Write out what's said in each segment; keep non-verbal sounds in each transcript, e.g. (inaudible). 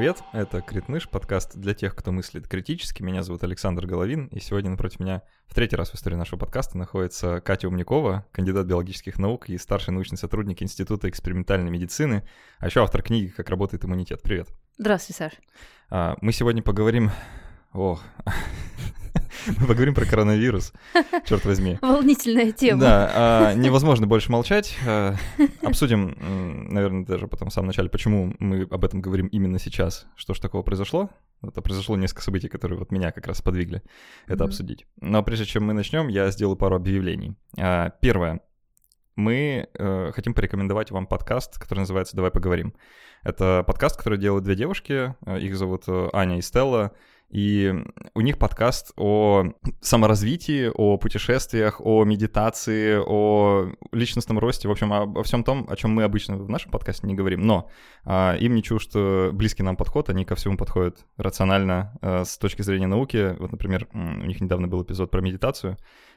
Привет, это Критмыш, подкаст для тех, кто мыслит критически. Меня зовут Александр Головин, и сегодня напротив меня в третий раз в истории нашего подкаста находится Катя Умникова, кандидат биологических наук и старший научный сотрудник Института экспериментальной медицины, а еще автор книги «Как работает иммунитет». Привет. Здравствуй, Саш. А, мы сегодня поговорим... О, Мы поговорим про коронавирус, черт возьми. Волнительная тема. Да, а, невозможно больше молчать. А, обсудим, наверное, даже потом в самом начале, почему мы об этом говорим именно сейчас. Что ж такого произошло? Это произошло несколько событий, которые вот меня как раз подвигли это mm-hmm. обсудить. Но прежде чем мы начнем, я сделаю пару объявлений. А, первое. Мы э, хотим порекомендовать вам подкаст, который называется «Давай поговорим». Это подкаст, который делают две девушки, э, их зовут э, Аня и Стелла. И у них подкаст о саморазвитии, о путешествиях, о медитации, о личностном росте, в общем, обо всем том, о чем мы обычно в нашем подкасте не говорим. Но а, им не чужд близкий нам подход, они ко всему подходят рационально а, с точки зрения науки. Вот, например, у них недавно был эпизод про медитацию,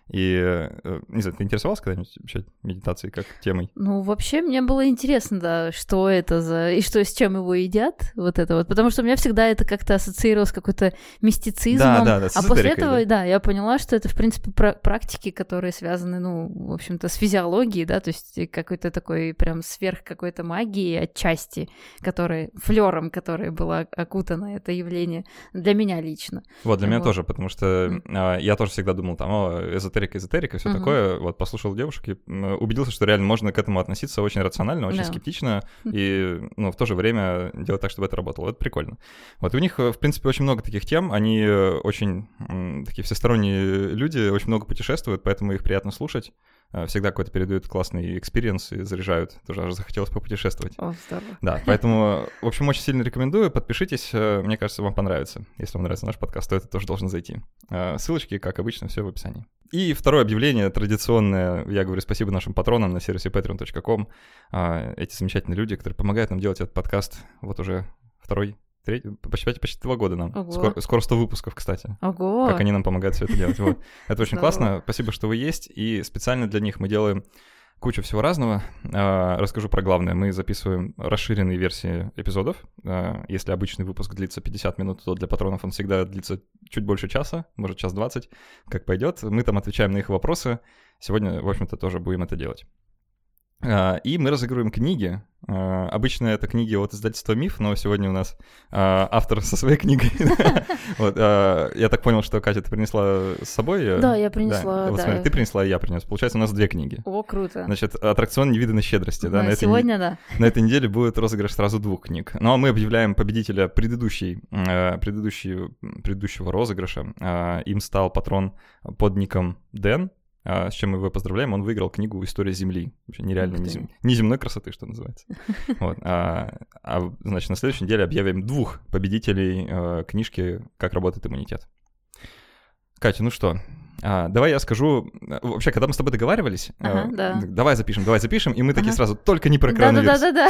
и, э, не знаю, ты интересовалась когда-нибудь вообще медитацией как темой? Ну, вообще, мне было интересно, да, что это за... и что, с чем его едят, вот это вот. Потому что у меня всегда это как-то ассоциировалось с какой-то мистицизмом. Да, да, да, А после этого, да. да, я поняла, что это, в принципе, практики, которые связаны, ну, в общем-то, с физиологией, да, то есть какой-то такой прям сверх какой-то магии отчасти, которой, флером, которой было окутано это явление для меня лично. Вот, для вот. меня тоже, потому что м-м. я тоже всегда думал, там, о, эзотерика, эзотерика, все uh-huh. такое. Вот послушал девушек и убедился, что реально можно к этому относиться очень рационально, очень yeah. скептично и, ну, в то же время делать так, чтобы это работало. Это прикольно. Вот и у них, в принципе, очень много таких тем. Они очень такие всесторонние люди, очень много путешествуют, поэтому их приятно слушать. Э, всегда какой-то передают классный experience и заряжают. Тоже аж захотелось попутешествовать. О, здорово. Да, поэтому, в общем, очень сильно рекомендую. Подпишитесь, э, мне кажется, вам понравится. Если вам нравится наш подкаст, то это тоже должен зайти. Э, ссылочки, как обычно, все в описании. И второе объявление традиционное. Я говорю спасибо нашим патронам на сервисе patreon.com. Эти замечательные люди, которые помогают нам делать этот подкаст вот уже второй Третий, почти, почти два года нам. Ого. Скоро, скоро 100 выпусков, кстати. Ого. Как они нам помогают все это делать. Вот. Это очень классно. Спасибо, что вы есть. И специально для них мы делаем кучу всего разного. А, расскажу про главное. Мы записываем расширенные версии эпизодов. А, если обычный выпуск длится 50 минут, то для патронов он всегда длится чуть больше часа, может, час 20, как пойдет. Мы там отвечаем на их вопросы. Сегодня, в общем-то, тоже будем это делать. А, и мы разыгрываем книги. А, обычно это книги от издательства «Миф», но сегодня у нас а, автор со своей книгой. (laughs) я так понял, что Катя, ты принесла с собой? Да, я принесла, Вот смотри, ты принесла, и я принес. Получается, у нас две книги. О, круто. Значит, аттракцион невиданной щедрости. Да, на сегодня, да. (laughs) На этой неделе будет розыгрыш сразу двух книг. Ну, а мы объявляем победителя предыдущей, предыдущего розыгрыша. Им стал патрон под ником Дэн, с чем мы его поздравляем, он выиграл книгу «История Земли». Вообще нереально незем... неземной красоты, что называется. (laughs) Вот. А, а, значит, на следующей неделе объявим двух победителей а, книжки «Как работает иммунитет». Катя, ну что, а, давай я скажу. Э, вообще, когда мы с тобой договаривались, ага, э, да. давай запишем, давай запишем, и мы такие ага. сразу только не про коронавирус. Да, да, да,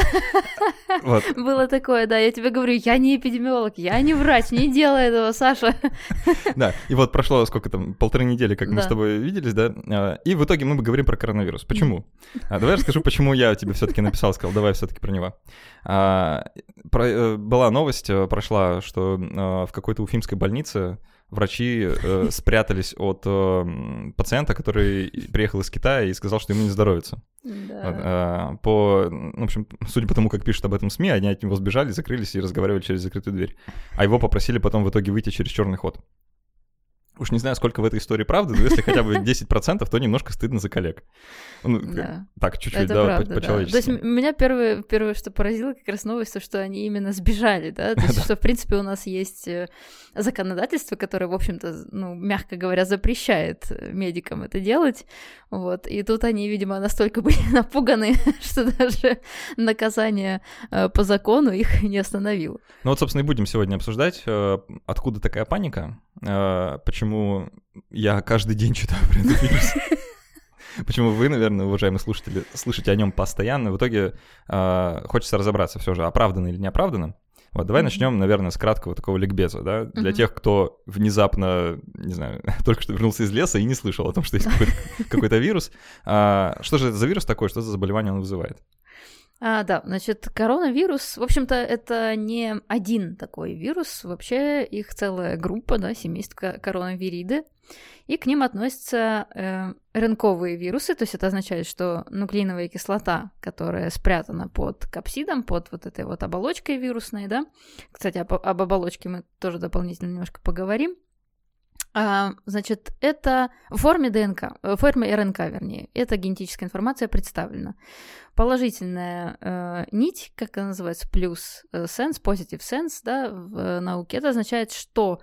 да. Вот. Было такое, да. Я тебе говорю, я не эпидемиолог, я не врач, не делай этого, Саша. (laughs) Да, и вот прошло сколько там, полторы недели, как мы с тобой виделись, да, а, и в итоге мы говорим про коронавирус. Почему? А, давай я расскажу, почему я тебе все-таки написал, сказал, давай все-таки про него. А, про, э, была новость, прошла, что в какой-то уфимской больнице врачи э, (laughs) спрятались от э, пациента, который приехал из Китая и сказал, что ему не здоровится. Да. э, по, ну, в общем, судя по тому, как пишут об этом СМИ, они от него сбежали, закрылись и разговаривали через закрытую дверь. А его попросили потом в итоге выйти через черный ход. Уж не знаю, сколько в этой истории правды, но если хотя бы (laughs) 10%, то немножко стыдно за коллег. Ну, да. Так, чуть-чуть, да, правда, по-человечески. Да. То есть меня первое, первое, что поразило, как раз новость, то, что они именно сбежали, да, то (laughs) есть, что, в принципе, у нас есть э, законодательство, которое, в общем-то, ну, мягко говоря, запрещает медикам это делать, вот, и тут они, видимо, настолько (laughs) были напуганы, (laughs) что даже наказание э, по закону их не остановило. Ну вот, собственно, и будем сегодня обсуждать, э, откуда такая паника, почему почему я каждый день читаю про этот (laughs) вирус. Почему вы, наверное, уважаемые слушатели, слышите о нем постоянно. В итоге э, хочется разобраться все же, оправданно или не оправданно. Вот, давай начнем, наверное, с краткого такого ликбеза, да, для mm-hmm. тех, кто внезапно, не знаю, (laughs) только что вернулся из леса и не слышал о том, что есть какой-то, (laughs) какой-то вирус. А, что же это за вирус такой, что за заболевание он вызывает? А, да, значит, коронавирус, в общем-то, это не один такой вирус, вообще их целая группа, да, семейство коронавириды, и к ним относятся э, РНКовые вирусы, то есть это означает, что нуклеиновая кислота, которая спрятана под капсидом, под вот этой вот оболочкой вирусной, да, кстати, об, об оболочке мы тоже дополнительно немножко поговорим, значит, это в форме ДНК, в форме РНК, вернее, эта генетическая информация представлена. Положительная э, нить, как она называется, плюс sense, positive sense, да, в э, науке, это означает, что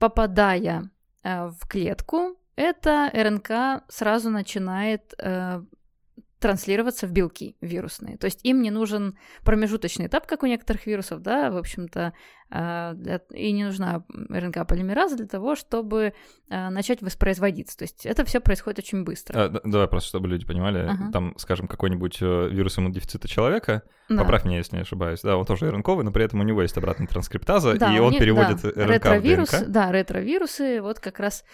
попадая э, в клетку, эта РНК сразу начинает э, транслироваться в белки вирусные. То есть им не нужен промежуточный этап, как у некоторых вирусов, да, в общем-то, а, и не нужна РНК-полимераза для того, чтобы а, начать воспроизводиться. То есть это все происходит очень быстро. А, давай просто, чтобы люди понимали, ага. там, скажем, какой-нибудь э, вирус иммунодефицита человека, да. поправь меня, если не ошибаюсь, да, он тоже РНКовый, но при этом у него есть обратная транскриптаза, да, и он них, переводит да, РНК ретровирус, в ДНК. Да, ретровирусы, вот как раз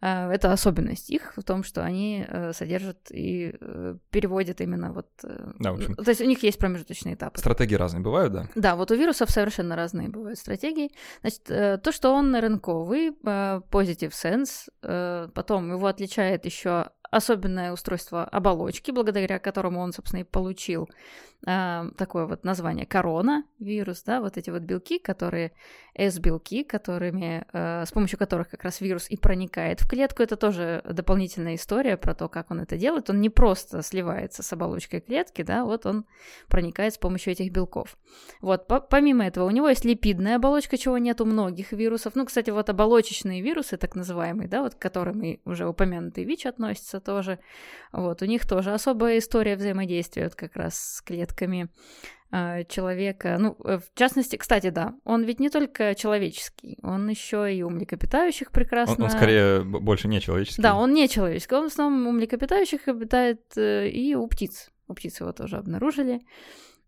это особенность их в том, что они э, содержат и э, переводят именно вот... Э, да, в общем. То есть у них есть промежуточные этапы. Стратегии разные бывают, да? Да, вот у вирусов совершенно разные бывают стратегии. Значит, то, что он РНКовый, positive sense, потом его отличает еще особенное устройство оболочки, благодаря которому он, собственно, и получил э, такое вот название корона вирус, да, вот эти вот белки, которые S-белки, которыми, э, с помощью которых как раз вирус и проникает в клетку. Это тоже дополнительная история про то, как он это делает. Он не просто сливается с оболочкой клетки, да, вот он проникает с помощью этих белков. Вот, по помимо этого, у него есть липидная оболочка, чего нет у многих вирусов. Ну, кстати, вот оболочечные вирусы, так называемые, да, вот к которым и уже упомянутый ВИЧ относится тоже, вот, у них тоже особая история взаимодействия вот как раз с клетками а, человека. Ну, э, в частности, кстати, да, он ведь не только человеческий, он еще и у млекопитающих прекрасно. Он, он скорее больше не человеческий. Да, он не человеческий. Он в основном у млекопитающих обитает э, и у птиц. У птиц его тоже обнаружили.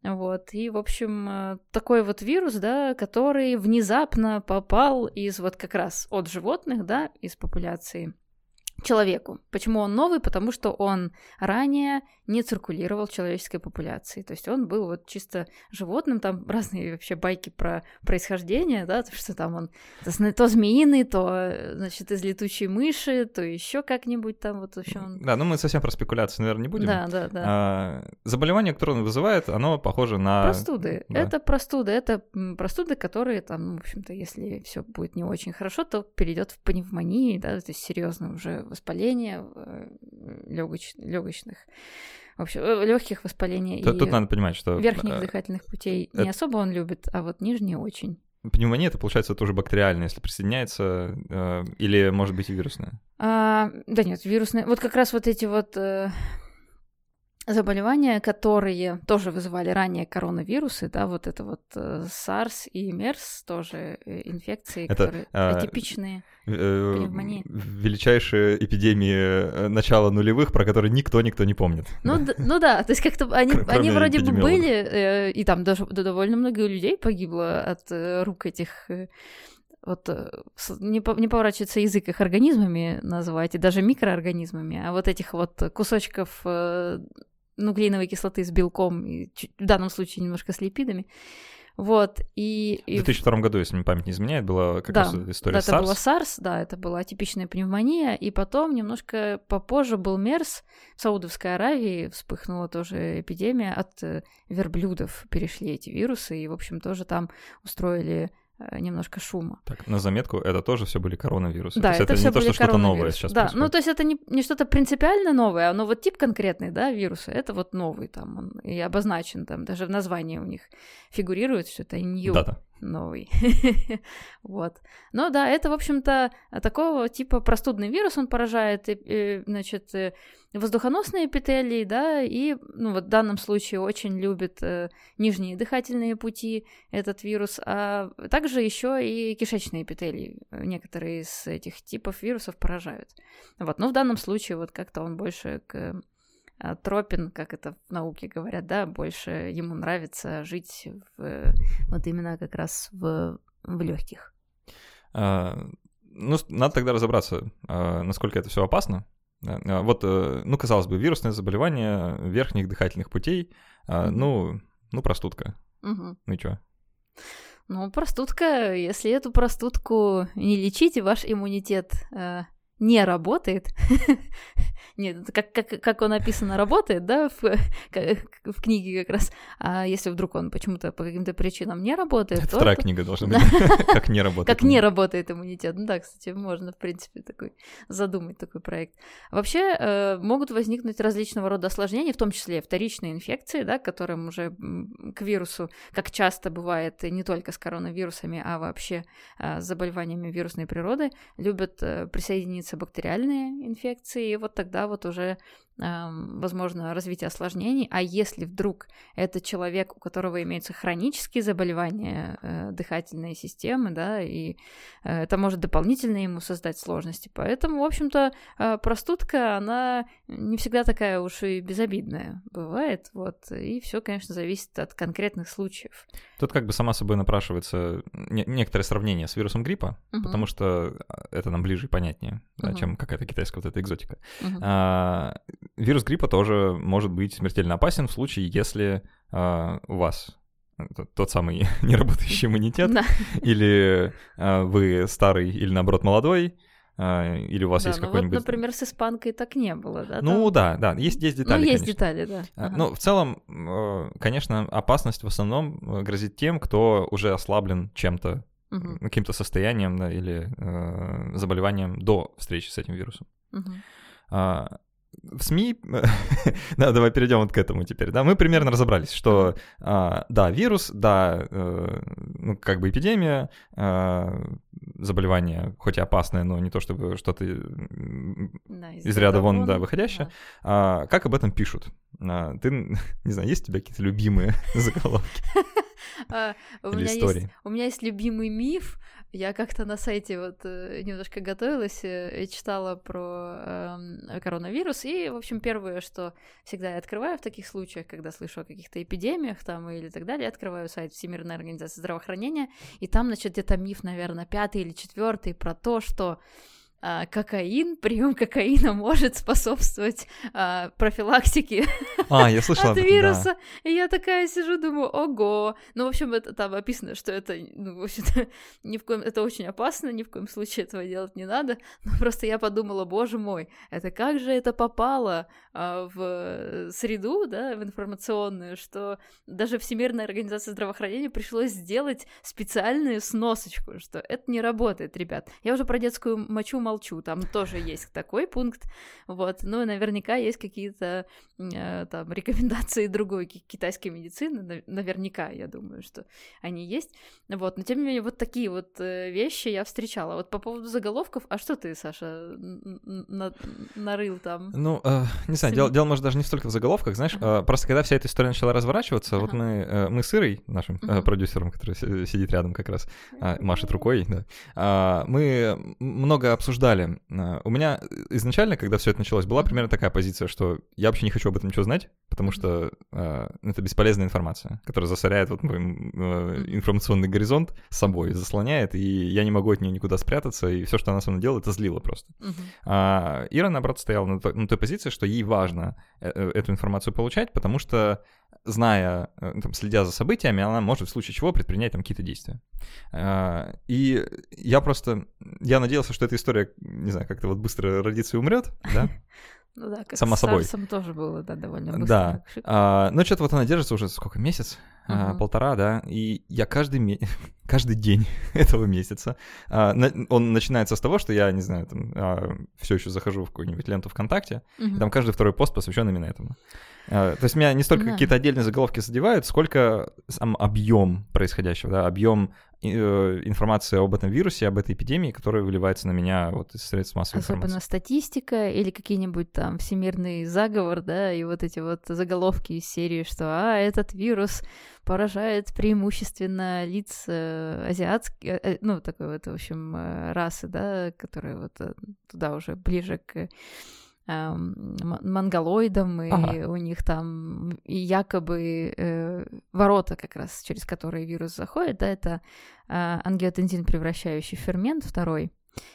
Вот, и, в общем, э, такой вот вирус, да, который внезапно попал из вот как раз от животных, да, из популяции человеку. Почему он новый? Потому что он ранее не циркулировал в человеческой популяции. То есть он был вот чисто животным, там разные вообще байки про происхождение, да, то, что там он то змеиный, то, значит, из летучей мыши, то еще как-нибудь там вот вообще он... Да, ну мы совсем про спекуляции, наверное, не будем. Да, да, да. А, заболевание, которое он вызывает, оно похоже на... Простуды. Да. Это простуды. Это простуды, которые там, ну, в общем-то, если все будет не очень хорошо, то перейдет в пневмонии, да, то есть серьезное уже воспаление э, легоч... легочных в общем, э, легких воспалений тут, и тут надо понимать, что верхних э, дыхательных путей это... не особо он любит, а вот нижние очень. Пневмония это получается тоже бактериальная, если присоединяется, э, или может быть и вирусная? А, да нет, вирусная. Вот как раз вот эти вот э, заболевания, которые тоже вызывали ранее коронавирусы, да, вот это вот э, SARS и MERS тоже э, инфекции, это, которые а, атипичные. Э, пневмония. Величайшие эпидемии начала нулевых, про которые никто никто не помнит. Ну, да, ну да, то есть как-то они, они вроде бы были, и там даже довольно много людей погибло от рук этих вот не, не поворачивается язык их организмами называть, и даже микроорганизмами, а вот этих вот кусочков нуклеиновой кислоты с белком, и в данном случае немножко с липидами. Вот, и... В 2002 году, если мне память не изменяет, была как да, раз история да, SARS. это была SARS, да, это была типичная пневмония, и потом немножко попозже был МЕРС, в Саудовской Аравии вспыхнула тоже эпидемия, от э, верблюдов перешли эти вирусы, и, в общем, тоже там устроили немножко шума. Так, на заметку, это тоже все были коронавирусы. Да, то это, это не то, что что-то новое сейчас Да, происходит. ну то есть это не, не что-то принципиально новое, но вот тип конкретный, да, вируса, это вот новый там, он и обозначен там, даже в названии у них фигурирует, что это new. Да-да новый. (laughs) вот. Но да, это, в общем-то, такого типа простудный вирус, он поражает, и, значит, э, воздухоносные эпителии, да, и, ну, вот в данном случае очень любит э, нижние дыхательные пути этот вирус, а также еще и кишечные эпителии. Некоторые из этих типов вирусов поражают. Вот, но в данном случае вот как-то он больше к Тропин, как это в науке говорят, да, больше ему нравится жить в, вот именно как раз в, в легких. А, ну, надо тогда разобраться, а, насколько это все опасно. А, вот, э, ну, казалось бы, вирусное заболевание верхних дыхательных путей, а, ну, Ну, простудка. Мгм. Ну и чё? Ну, простудка, если эту простудку не лечите, ваш иммунитет э, не работает. (laughs) Нет, как, как, как он написано, работает, да, в, (laughs) в книге как раз. А если вдруг он почему-то по каким-то причинам не работает, Это то вторая книга должна (laughs) быть. Как не работает. как не работает иммунитет. Ну да, кстати, можно, в принципе, такой задумать такой проект. Вообще э, могут возникнуть различного рода осложнения, в том числе вторичные инфекции, да, которым уже к вирусу, как часто бывает, не только с коронавирусами, а вообще э, с заболеваниями вирусной природы, любят э, присоединиться бактериальные инфекции, и вот тогда вот уже возможно развитие осложнений. А если вдруг это человек, у которого имеются хронические заболевания э, дыхательной системы, да, и э, это может дополнительно ему создать сложности. Поэтому, в общем-то, э, простудка, она не всегда такая уж и безобидная бывает, вот, и все, конечно, зависит от конкретных случаев. Тут как бы сама собой напрашивается не- некоторое сравнение с вирусом гриппа, Мгм. потому что а, это нам ближе и понятнее, да, Мгм. чем какая-то китайская вот эта экзотика. А, вирус гриппа тоже может быть смертельно опасен в случае, если а, у вас тот самый (laughs) неработающий иммунитет, Да. (laughs) или а, вы старый, или наоборот молодой, а, или у вас Да, есть ну вот, какой-нибудь... например, с испанкой так не было, да? Ну там? да, да, есть, есть детали, ну, есть конечно. детали, да. Ага. Ну, в целом, э, конечно, опасность в основном э, грозит тем, кто уже ослаблен чем-то, Мгм, каким-то состоянием да, или э, заболеванием до встречи с этим вирусом. мгм. В СМИ, (laughs) да, давай перейдем вот к этому теперь, да, мы примерно разобрались, что, а, да, вирус, да, э, ну, как бы эпидемия, а, заболевание, хоть и опасное, но не то чтобы что-то м, Да, из ряда вон, да, вон, выходящее. да. А, как об этом пишут? А, ты, (laughs) не знаю, есть у тебя какие-то любимые (laughs) заголовки у, меня есть, у меня есть любимый миф. Я как-то на сайте вот э, немножко готовилась э, и читала про эм, коронавирус. И, в общем, первое, что всегда я открываю в таких случаях, когда слышу о каких-то эпидемиях там или так далее, открываю сайт Всемирной организации здравоохранения, и там, значит, где-то миф, наверное, пятый или четвертый про то, что кокаин, прием кокаина может способствовать а, профилактике А, я слышал от этом, да. вируса. И я такая сижу, думаю, ого. Ну, в общем, это там описано, что это, ну, в общем-то, (laughs) ни в коем... Это очень опасно, ни в коем случае этого делать не надо. Но просто я подумала, боже мой, это как же это попало а, в среду, да, в информационную, что даже Всемирная организация здравоохранения пришлось сделать специальную сносочку, что это не работает, ребят. Я уже про детскую мочу молчу, там тоже есть такой пункт, вот. Ну, и наверняка есть какие-то э, там рекомендации (laughs) другой ки- китайской медицины, нав- наверняка, я думаю, что они есть, вот, но тем не менее, вот такие вот э, вещи я встречала. Вот по поводу заголовков, а что ты, Саша, на- нарыл там? Ну, э, не знаю, дело, дело, может, даже не столько в заголовках, знаешь, Ага. э, просто когда вся эта история начала разворачиваться, вот Ага. мы, э, мы с Ирой, нашим э, Мгм. продюсером, который си- сидит рядом как раз, а, машет рукой, да, а, мы много обсуждали. А, У меня изначально, когда все это началось, была примерно такая позиция, что я вообще не хочу об этом ничего знать, потому что а, это бесполезная информация, которая засоряет вот мой э, информационный горизонт с собой, заслоняет, и я не могу от нее никуда спрятаться, и все, что она со мной делала, это злило просто. Мгм. А Ира, наоборот, стояла на той, на той позиции, что ей важно э, э, эту информацию получать, потому что, зная, э, там, следя за событиями, она может в случае чего предпринять там какие-то действия. А, И я просто, я надеялся, что эта история, не знаю, как-то вот быстро родится и умрет, да? (laughs) Ну да, как Само с собой. Сарсом тоже было, да, довольно быстро. Да. А, Но что-то вот она держится уже сколько, месяц? А, Мгм. Полтора, да? И я каждый, ме- (laughs) каждый день (laughs) этого месяца, а, на- он начинается с того, что я, не знаю, там, все еще захожу в какую-нибудь ленту ВКонтакте, Мгм. И там каждый второй пост посвящен именно этому. А, То есть меня не столько Да. какие-то отдельные заголовки задевают, сколько сам объем происходящего, да, объем информации об этом вирусе, об этой эпидемии, которая выливается на меня вот из средств массовой Особенно информации. статистика или какие-нибудь там всемирный заговор, да, и вот эти вот заголовки из серии, что а, этот вирус поражает преимущественно лиц э, азиатских, э, ну, такой вот, в общем, э, расы, да, которые вот э, туда уже ближе к монголоидам, и Ага. у них там и якобы э, ворота как раз, через которые вирус заходит, да, это э, ангиотензин превращающий фермент второй,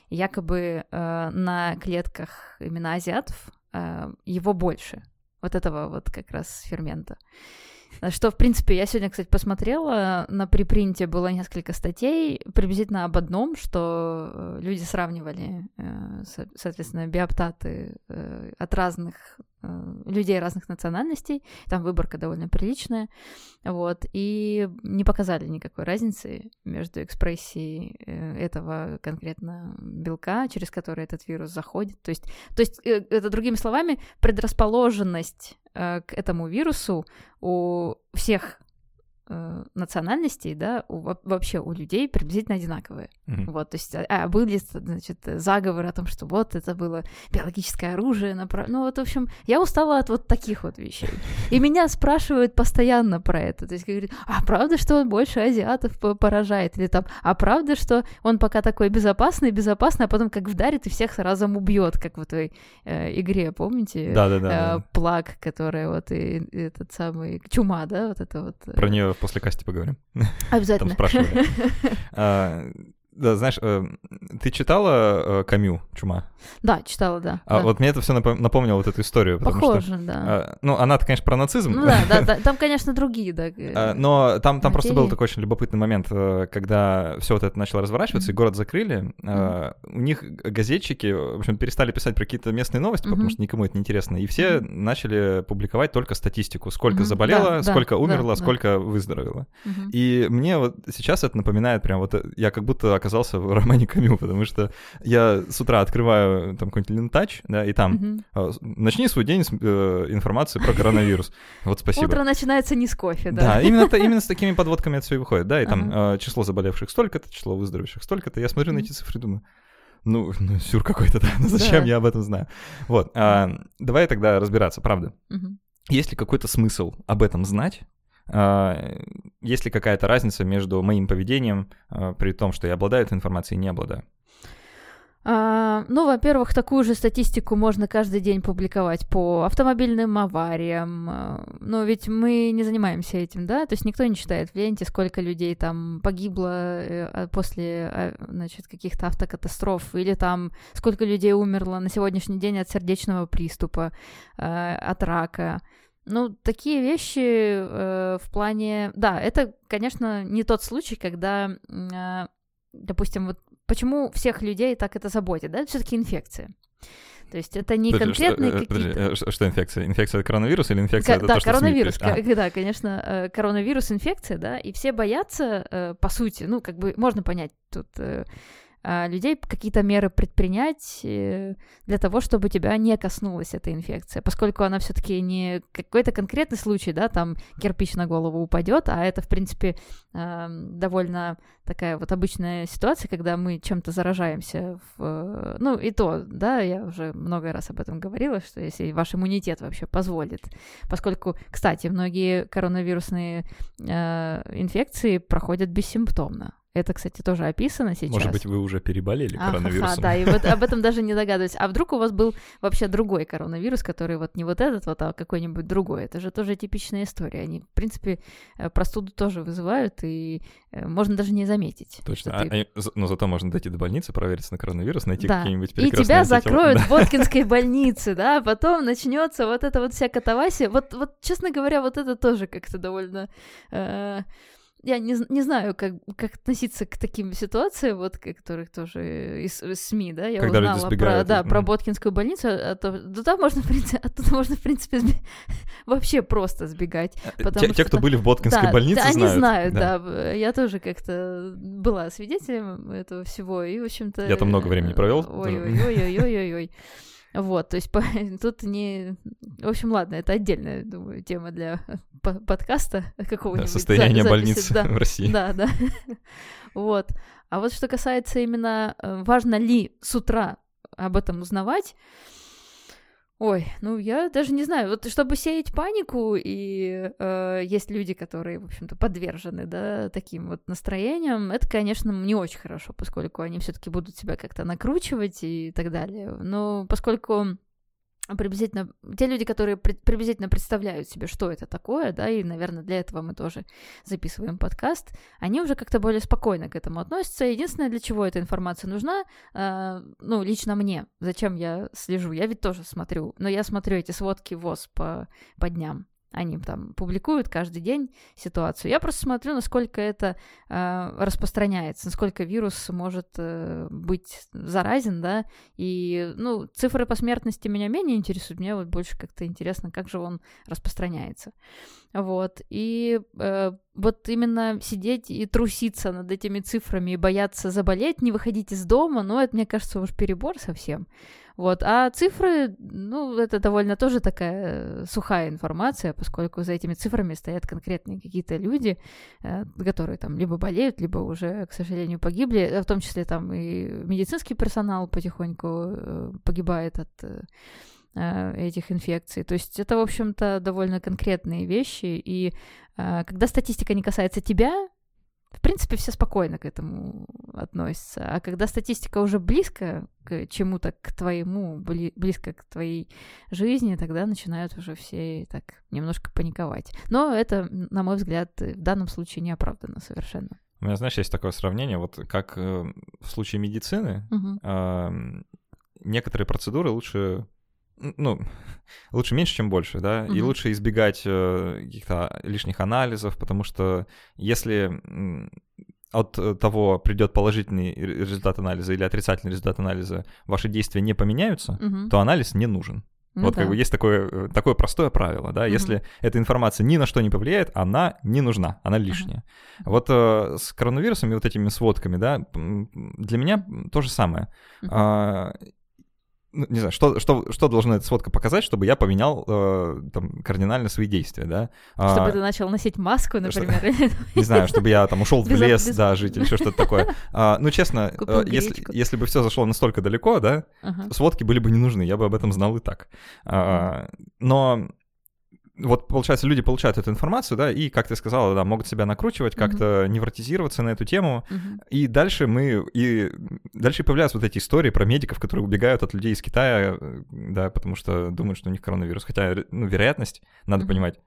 и якобы э, на клетках именно азиатов э, его больше, вот этого вот как раз фермента. Что, в принципе, я сегодня, кстати, посмотрела, на припринте было несколько статей приблизительно об одном, что э, люди сравнивали, э, соответственно, биоптаты э, от разных людей разных национальностей, там выборка довольно приличная, вот, и не показали никакой разницы между экспрессией этого конкретно белка, через который этот вирус заходит, то есть, то есть это, другими словами, предрасположенность к этому вирусу у всех э, национальностей, да, у, вообще у людей приблизительно одинаковые. Mm-hmm. Вот, то есть, а, были, значит, заговоры о том, что вот это было биологическое оружие, направ... ну вот, в общем, я устала от вот таких вот вещей. И меня спрашивают постоянно про это, то есть говорят, а правда, что он больше азиатов поражает, или там, а правда, что он пока такой безопасный, безопасный, а потом как вдарит и всех разом убьет, как в той э, игре, помните? Да-да-да. Э, плаг, которая вот и, и этот самый чума, да, вот это вот. Про нее после касти поговорим. Обязательно. Там спрашивали. (laughs) Да, знаешь, э, ты читала э, Камю «Чума»? Да, читала, да. А да. вот мне это все напомнило вот эту историю. Похоже, что, да. А, ну, она конечно, про нацизм. Ну да, да, да, (laughs) там, конечно, другие, да. А, но там, там просто был такой очень любопытный момент, э, когда все вот это начало разворачиваться, mm-hmm. и город закрыли. Mm-hmm. У них газетчики, в общем, перестали писать про какие-то местные новости, mm-hmm. потому что никому это не интересно. И все mm-hmm. начали публиковать только статистику, сколько mm-hmm. заболело, да, сколько да, умерло, да, сколько да. выздоровело. Mm-hmm. И мне вот сейчас это напоминает прям вот, я как будто оказался в романе Камю, потому что я с утра открываю там какой-нибудь лентач, да, и там mm-hmm. начни свой день с э, информации про коронавирус. Вот спасибо. Утро начинается не с кофе, да? Да, именно, именно с такими подводками это все и выходит, да, и там uh-huh. число заболевших столько-то, число выздоровевших столько-то. Я смотрю mm-hmm. на эти цифры и думаю, ну, ну сюр какой-то, да, ну зачем да. я об этом знаю? Вот, а, давай тогда разбираться, правда. Угу. Есть ли какой-то смысл об этом знать? А, есть ли какая-то разница между моим поведением, а, при том, что я обладаю этой информацией и не обладаю? А, ну, во-первых, такую же статистику можно каждый день публиковать по автомобильным авариям. А, но ведь мы не занимаемся этим, да? То есть никто не читает в ленте, сколько людей там погибло э, после, значит, каких-то автокатастроф, или там сколько людей умерло на сегодняшний день от сердечного приступа, от рака. Ну, такие вещи э, в плане... Да, это, конечно, не тот случай, когда, э, допустим, вот почему всех людей так это заботит, да? Это все-таки инфекция. То есть это не подожди, конкретные что, э, какие-то... Что, что инфекция? Инфекция это коронавирус или инфекция К- это да, то, что коронавирус, к- а. да, конечно, э, коронавирус инфекция, да, и все боятся, э, по сути, ну, как бы можно понять тут людей какие-то меры предпринять э, для того, чтобы тебя не коснулась эта инфекция, поскольку она все-таки не какой-то конкретный случай, да, там кирпич на голову упадет, а это, в принципе, довольно такая вот обычная ситуация, когда мы чем-то заражаемся, в, ну и то, да, я уже много раз об этом говорила, что если ваш иммунитет вообще позволит, поскольку, кстати, многие коронавирусные э, инфекции проходят бессимптомно, это, кстати, тоже описано сейчас. Может быть, вы уже переболели а, коронавирусом. А, да, и вот об этом (laughs) даже не догадываюсь. А вдруг у вас был вообще другой коронавирус, который вот не вот этот вот, а какой-нибудь другой? Это же тоже типичная история. Они, в принципе, э, простуду тоже вызывают, и э, можно даже не заметить. Точно. А, ты... но зато можно дойти до больницы, провериться на коронавирус, найти да. какие-нибудь прекрасные И тебя закроют в Боткинской больнице, да, а потом начнется вот эта вот вся катавасия. Вот, вот, честно говоря, вот это тоже как-то довольно э, я не, не знаю, как, как относиться к таким ситуациям, вот, которых тоже из, из СМИ, да, я Когда узнала про, да, про Боткинскую больницу, а то, туда можно, в принципе, оттуда можно, в принципе, сби... (laughs) вообще просто сбегать. Э, те, те, кто были в Боткинской да, больнице, они знают. знают, да. да. Я тоже как-то была свидетелем этого всего, и, в общем-то... Я там много времени провел. Ой-ой-ой-ой-ой-ой. Вот, то есть по, (laughs) тут не... В общем, ладно, это отдельная, думаю, тема для (laughs) подкаста какого-нибудь. Да, состояние больницы да, в России. Да, да. (laughs) вот. А вот что касается именно, э, важно ли с утра об этом узнавать, Ой, ну я даже не знаю, вот чтобы сеять панику, и э, есть люди, которые, в общем-то, подвержены, да, таким вот настроениям, это, конечно, не очень хорошо, поскольку они все-таки будут себя как-то накручивать и так далее. Но поскольку приблизительно те люди, которые приблизительно представляют себе, что это такое, да, и, наверное, для этого мы тоже записываем подкаст, они уже как-то более спокойно к этому относятся. Единственное, для чего эта информация нужна, э, ну, лично мне, зачем я слежу, я ведь тоже смотрю, но я смотрю эти сводки ВОЗ по, по дням. Они там публикуют каждый день ситуацию. Я просто смотрю, насколько это э, распространяется, насколько вирус может э, быть заразен, да, и, ну, цифры по смертности меня менее интересуют, мне вот больше как-то интересно, как же он распространяется. Вот, и э, вот именно сидеть и труситься над этими цифрами и бояться заболеть, не выходить из дома, ну, это, мне кажется, уж перебор совсем. Вот. А цифры, ну, это довольно тоже такая сухая информация, поскольку за этими цифрами стоят конкретные какие-то люди, э, которые там либо болеют, либо уже, к сожалению, погибли, э, в том числе там и медицинский персонал потихоньку э, погибает от этих инфекций. То есть это, в общем-то, довольно конкретные вещи. И когда статистика не касается тебя, в принципе, все спокойно к этому относятся. А когда статистика уже близко к чему-то, к твоему, бли, близко к твоей жизни, тогда начинают уже все так немножко паниковать. Но это, на мой взгляд, в данном случае не оправдано совершенно. У меня, знаешь, есть такое сравнение, вот как э, в случае медицины, угу. некоторые процедуры лучше ну, лучше меньше, чем больше, да, mm-hmm. и лучше избегать э, каких-то лишних анализов, потому что если от того придет положительный результат анализа или отрицательный результат анализа, ваши действия не поменяются, mm-hmm. то анализ не нужен. Ну, вот да. как бы есть такое, э, такое простое правило, да, mm-hmm. если эта информация ни на что не повлияет, она не нужна, она лишняя. Mm-hmm. Вот э, с коронавирусом и вот этими сводками, да, для меня то же самое. Ну, не знаю, что, что, что должна эта сводка показать, чтобы я поменял э, там, кардинально свои действия, да? Чтобы а, ты начал носить маску, например. (laughs) Не знаю, чтобы я там ушел в лес, да, жить или что-то такое. А, ну, честно, э, если, если бы все зашло настолько далеко, да, сводки были бы не нужны, я бы об этом знал и так. А, но вот, получается, люди получают эту информацию, да, и, как ты сказала, да, могут себя накручивать, как-то mm-hmm. невротизироваться на эту тему. Mm-hmm. И дальше мы... И дальше появляются вот эти истории про медиков, которые убегают от людей из Китая, э, да, потому что думают, что у них коронавирус. Хотя, ну, вероятность, надо mm-hmm. понимать,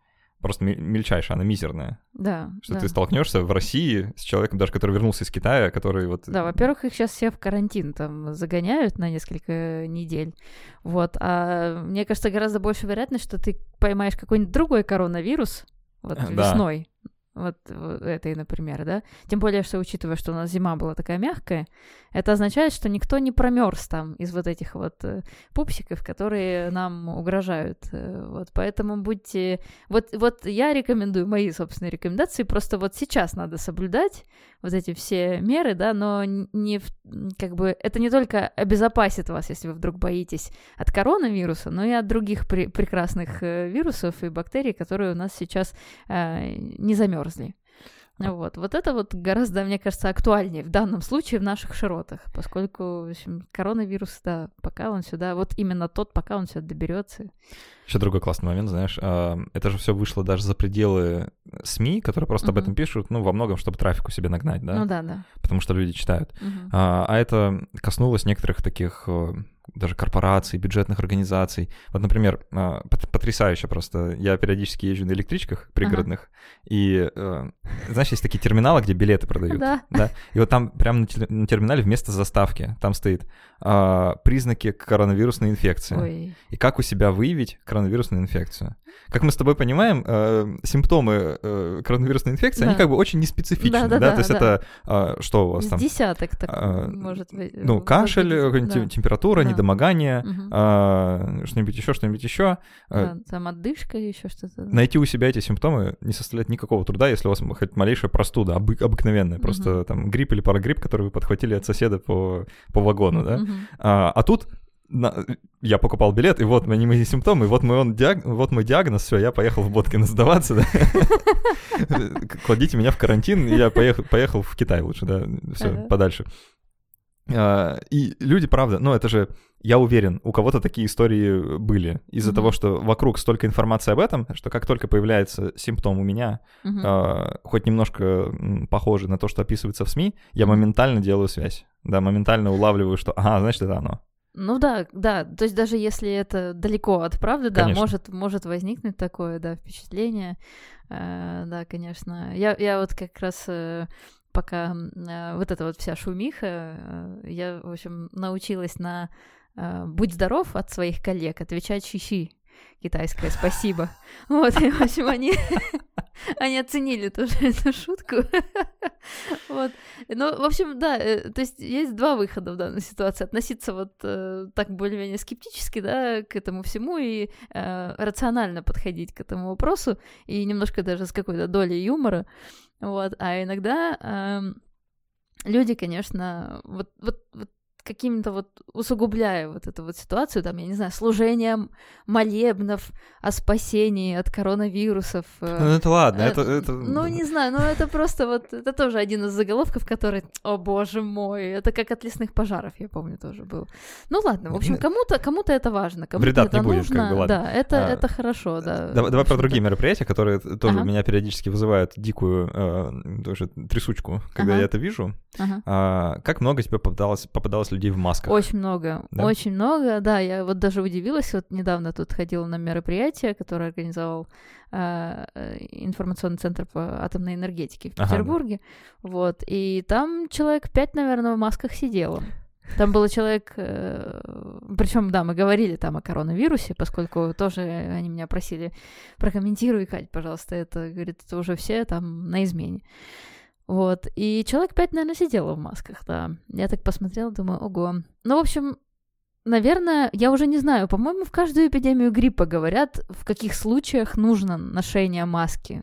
просто мельчайшая, она мизерная. Да. Что да. ты столкнешься в России с человеком, даже который вернулся из Китая, который вот... Да, во-первых, их сейчас все в карантин там загоняют на несколько недель. Вот. А мне кажется, гораздо больше вероятность, что ты поймаешь какой-нибудь другой коронавирус вот (laughs) да. весной вот, этой, например, да. Тем более, что учитывая, что у нас зима была такая мягкая, это означает, что никто не промерз там из вот этих вот э, пупсиков, которые нам угрожают. Э, вот, поэтому будьте... Вот, вот я рекомендую, мои собственные рекомендации, просто вот сейчас надо соблюдать вот эти все меры, да, но не как бы это не только обезопасит вас, если вы вдруг боитесь от коронавируса, но и от других при, прекрасных э, вирусов и бактерий, которые у нас сейчас э, не замерзли. Вот. вот это вот гораздо, мне кажется, актуальнее в данном случае в наших широтах, поскольку в общем, коронавирус, да, пока он сюда, вот именно тот, пока он сюда доберется. Еще другой классный момент, знаешь, а, это же все вышло даже за пределы СМИ, которые просто uh-huh. об этом пишут, ну, во многом, чтобы трафику себе нагнать, да? Ну да, да. Потому что люди читают. Uh-huh. А, а это коснулось некоторых таких э, даже корпораций, бюджетных организаций. Вот, например, а, потрясающе просто. Я периодически езжу на электричках пригородных, ага. и, э, знаешь, есть такие терминалы, где билеты продают. Да. да? И вот там прямо на терминале вместо заставки там стоит а, признаки коронавирусной инфекции. Ой. И как у себя выявить коронавирусную инфекцию. Как мы с тобой понимаем, э, симптомы э, коронавирусной инфекции, да. они как бы очень неспецифичны. Да, да, да, То есть да. это э, что у вас там? Десяток так а, может быть. Ну, кашель, да. температура, да. недомогание, угу. а, что-нибудь еще, что-нибудь еще. Да, там отдышка, еще что-то. Найти у себя эти симптомы не составляет никакого труда, если у вас хоть малейшая простуда, обы- обыкновенная, просто угу. там грипп или парагрипп, который вы подхватили от соседа по, по вагону, да? Угу. А, а тут на, я покупал билет, и вот они мои симптомы, и вот мой, он, диаг, вот мой диагноз, все, я поехал в Боткино сдаваться, да. (laughs) Кладите меня в карантин, я поехал, поехал в Китай лучше, да, все, подальше. А, и люди, правда, ну это же, я уверен, у кого-то такие истории были из-за mm-hmm. того, что вокруг столько информации об этом, что как только появляется симптом у меня, mm-hmm. а, хоть немножко похожий на то, что описывается в СМИ, я моментально делаю связь, да, моментально улавливаю, что, ага, значит, это оно. Ну да, да, то есть даже если это далеко от правды, конечно. да, может, может возникнуть такое, да, впечатление, э, да, конечно. Я, я вот как раз э, пока э, вот эта вот вся шумиха, э, я, в общем, научилась на э, «будь здоров» от своих коллег отвечать «щи-щи». китайское спасибо. (laughs) Вот, и, в общем, они, (laughs) они оценили тоже эту шутку. (laughs) Вот. Ну, в общем, да, э, то есть есть два выхода в данной ситуации. Относиться вот э, так более-менее скептически, да, к этому всему и э, рационально подходить к этому вопросу, и немножко даже с какой-то долей юмора. Вот. А иногда э, люди, конечно, вот, вот, вот каким-то вот усугубляя вот эту вот ситуацию, там, я не знаю, служением молебнов о спасении от коронавирусов. Э, ну, это ладно, это, это... Ну, не знаю, но это просто вот, это тоже один из заголовков, который, о боже мой, это как от лесных пожаров, я помню, тоже был. Ну, ладно, в общем, кому-то кому это важно, кому-то Вреда это не будет, нужно. как бы, ладно. Да, это, а, это хорошо, да. Давай, давай про другие мероприятия, которые тоже ага. меня периодически вызывают дикую э, тоже трясучку, когда ага. я это вижу. Ага. А, как много тебе попадалось, попадалось людей в масках? Очень много, да? очень много, да. Я вот даже удивилась, вот недавно тут ходила на мероприятие, которое организовал а, э, информационный центр по атомной энергетике в Петербурге, ага, да. вот. И там человек пять, наверное, в масках сидело. Там был человек, э, причем, да, мы говорили там о коронавирусе, поскольку тоже они меня просили прокомментируй, Кать, пожалуйста, это, говорит, это уже все там на измене. Вот, и человек пять, наверное, сидело в масках, да. Я так посмотрела, думаю, ого. Ну, в общем, наверное, я уже не знаю, по-моему, в каждую эпидемию гриппа говорят, в каких случаях нужно ношение маски.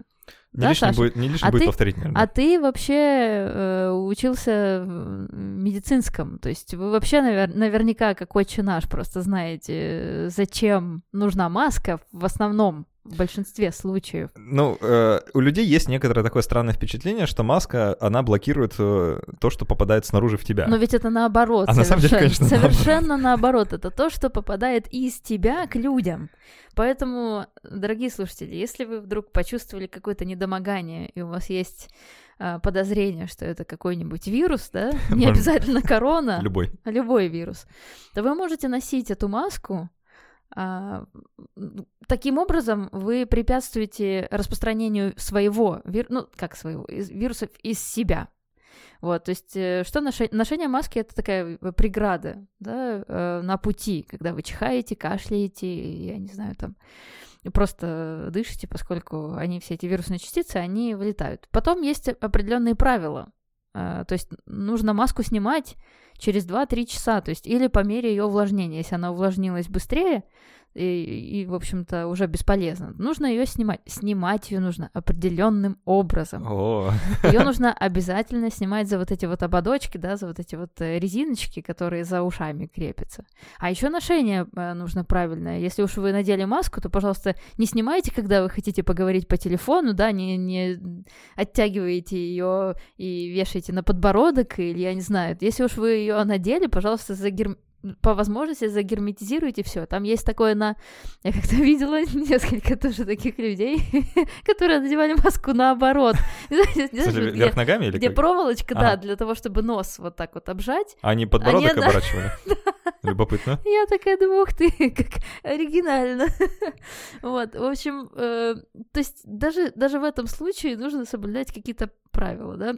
Не да, лишним Саша? будет, не лишним а будет ты, повторить, наверное. А ты вообще э, учился в медицинском, то есть вы вообще навер- наверняка, как отче наш, просто знаете, зачем нужна маска в основном в большинстве случаев. Ну, э, у людей есть некоторое такое странное впечатление, что маска, она блокирует э, то, что попадает снаружи в тебя. Но ведь это наоборот. А на самом деле, конечно, Совершенно наоборот. Это то, что попадает из тебя к людям. Поэтому, дорогие слушатели, если вы вдруг почувствовали какое-то недомогание, и у вас есть э, подозрение, что это какой-нибудь вирус, да, (laughs) не обязательно корона, любой, любой вирус, то вы можете носить эту маску таким образом вы препятствуете распространению своего, вир... ну, как своего, из, вирусов из себя. Вот, то есть, э, что ноше... ношение маски это такая преграда, да, э, на пути, когда вы чихаете, кашляете, я не знаю, там, просто дышите, поскольку они, все эти вирусные частицы, они вылетают. Потом есть определенные правила, а, то есть нужно маску снимать через 2-3 часа, то есть или по мере ее увлажнения. Если она увлажнилась быстрее, и, и, в общем-то, уже бесполезно. Нужно ее снимать. Снимать ее нужно определенным образом. Ее (laughs) нужно обязательно снимать за вот эти вот ободочки, да, за вот эти вот э, резиночки, которые за ушами крепятся. А еще ношение э, нужно правильное. Если уж вы надели маску, то, пожалуйста, не снимайте, когда вы хотите поговорить по телефону, да, не, не оттягиваете ее и вешаете на подбородок, или я не знаю. Если уж вы ее надели, пожалуйста, загер по возможности загерметизируйте все. Там есть такое на... Я как-то (laughs) видела несколько тоже таких людей, (laughs) которые надевали маску наоборот. (laughs) Вверх ногами или Где проволочка, да, для того, чтобы нос вот так вот обжать. Они подбородок оборачивали? Любопытно. Я такая думаю, ух ты, как оригинально. Вот, в общем, э, то есть даже в этом случае нужно соблюдать какие-то правила, да.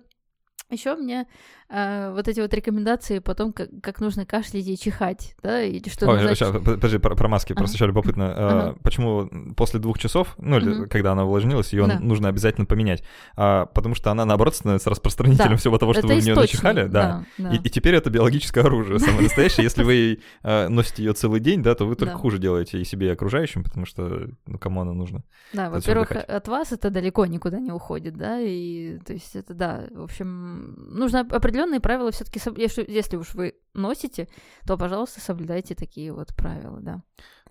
Еще мне э, вот эти вот рекомендации потом, как, как нужно кашлять и чихать, да, или что Ой, нужно... сейчас, подожди, про, про маски, ага. просто еще любопытно. Э, ага. Почему после двух часов, ну, или когда она увлажнилась, ее да. нужно обязательно поменять? А, потому что она, наоборот, становится распространителем да. всего того, что это вы в нее начихали, да. да, да. И, и теперь это биологическое оружие, самое настоящее. Если вы э, носите ее целый день, да, то вы только хуже делаете и себе, и окружающим, потому что, ну, кому она нужна? Да, во-первых, от вас это далеко никуда не уходит, да, и, то есть это, да, в общем, нужно определенные правила все-таки, если, уж вы носите, то, пожалуйста, соблюдайте такие вот правила, да.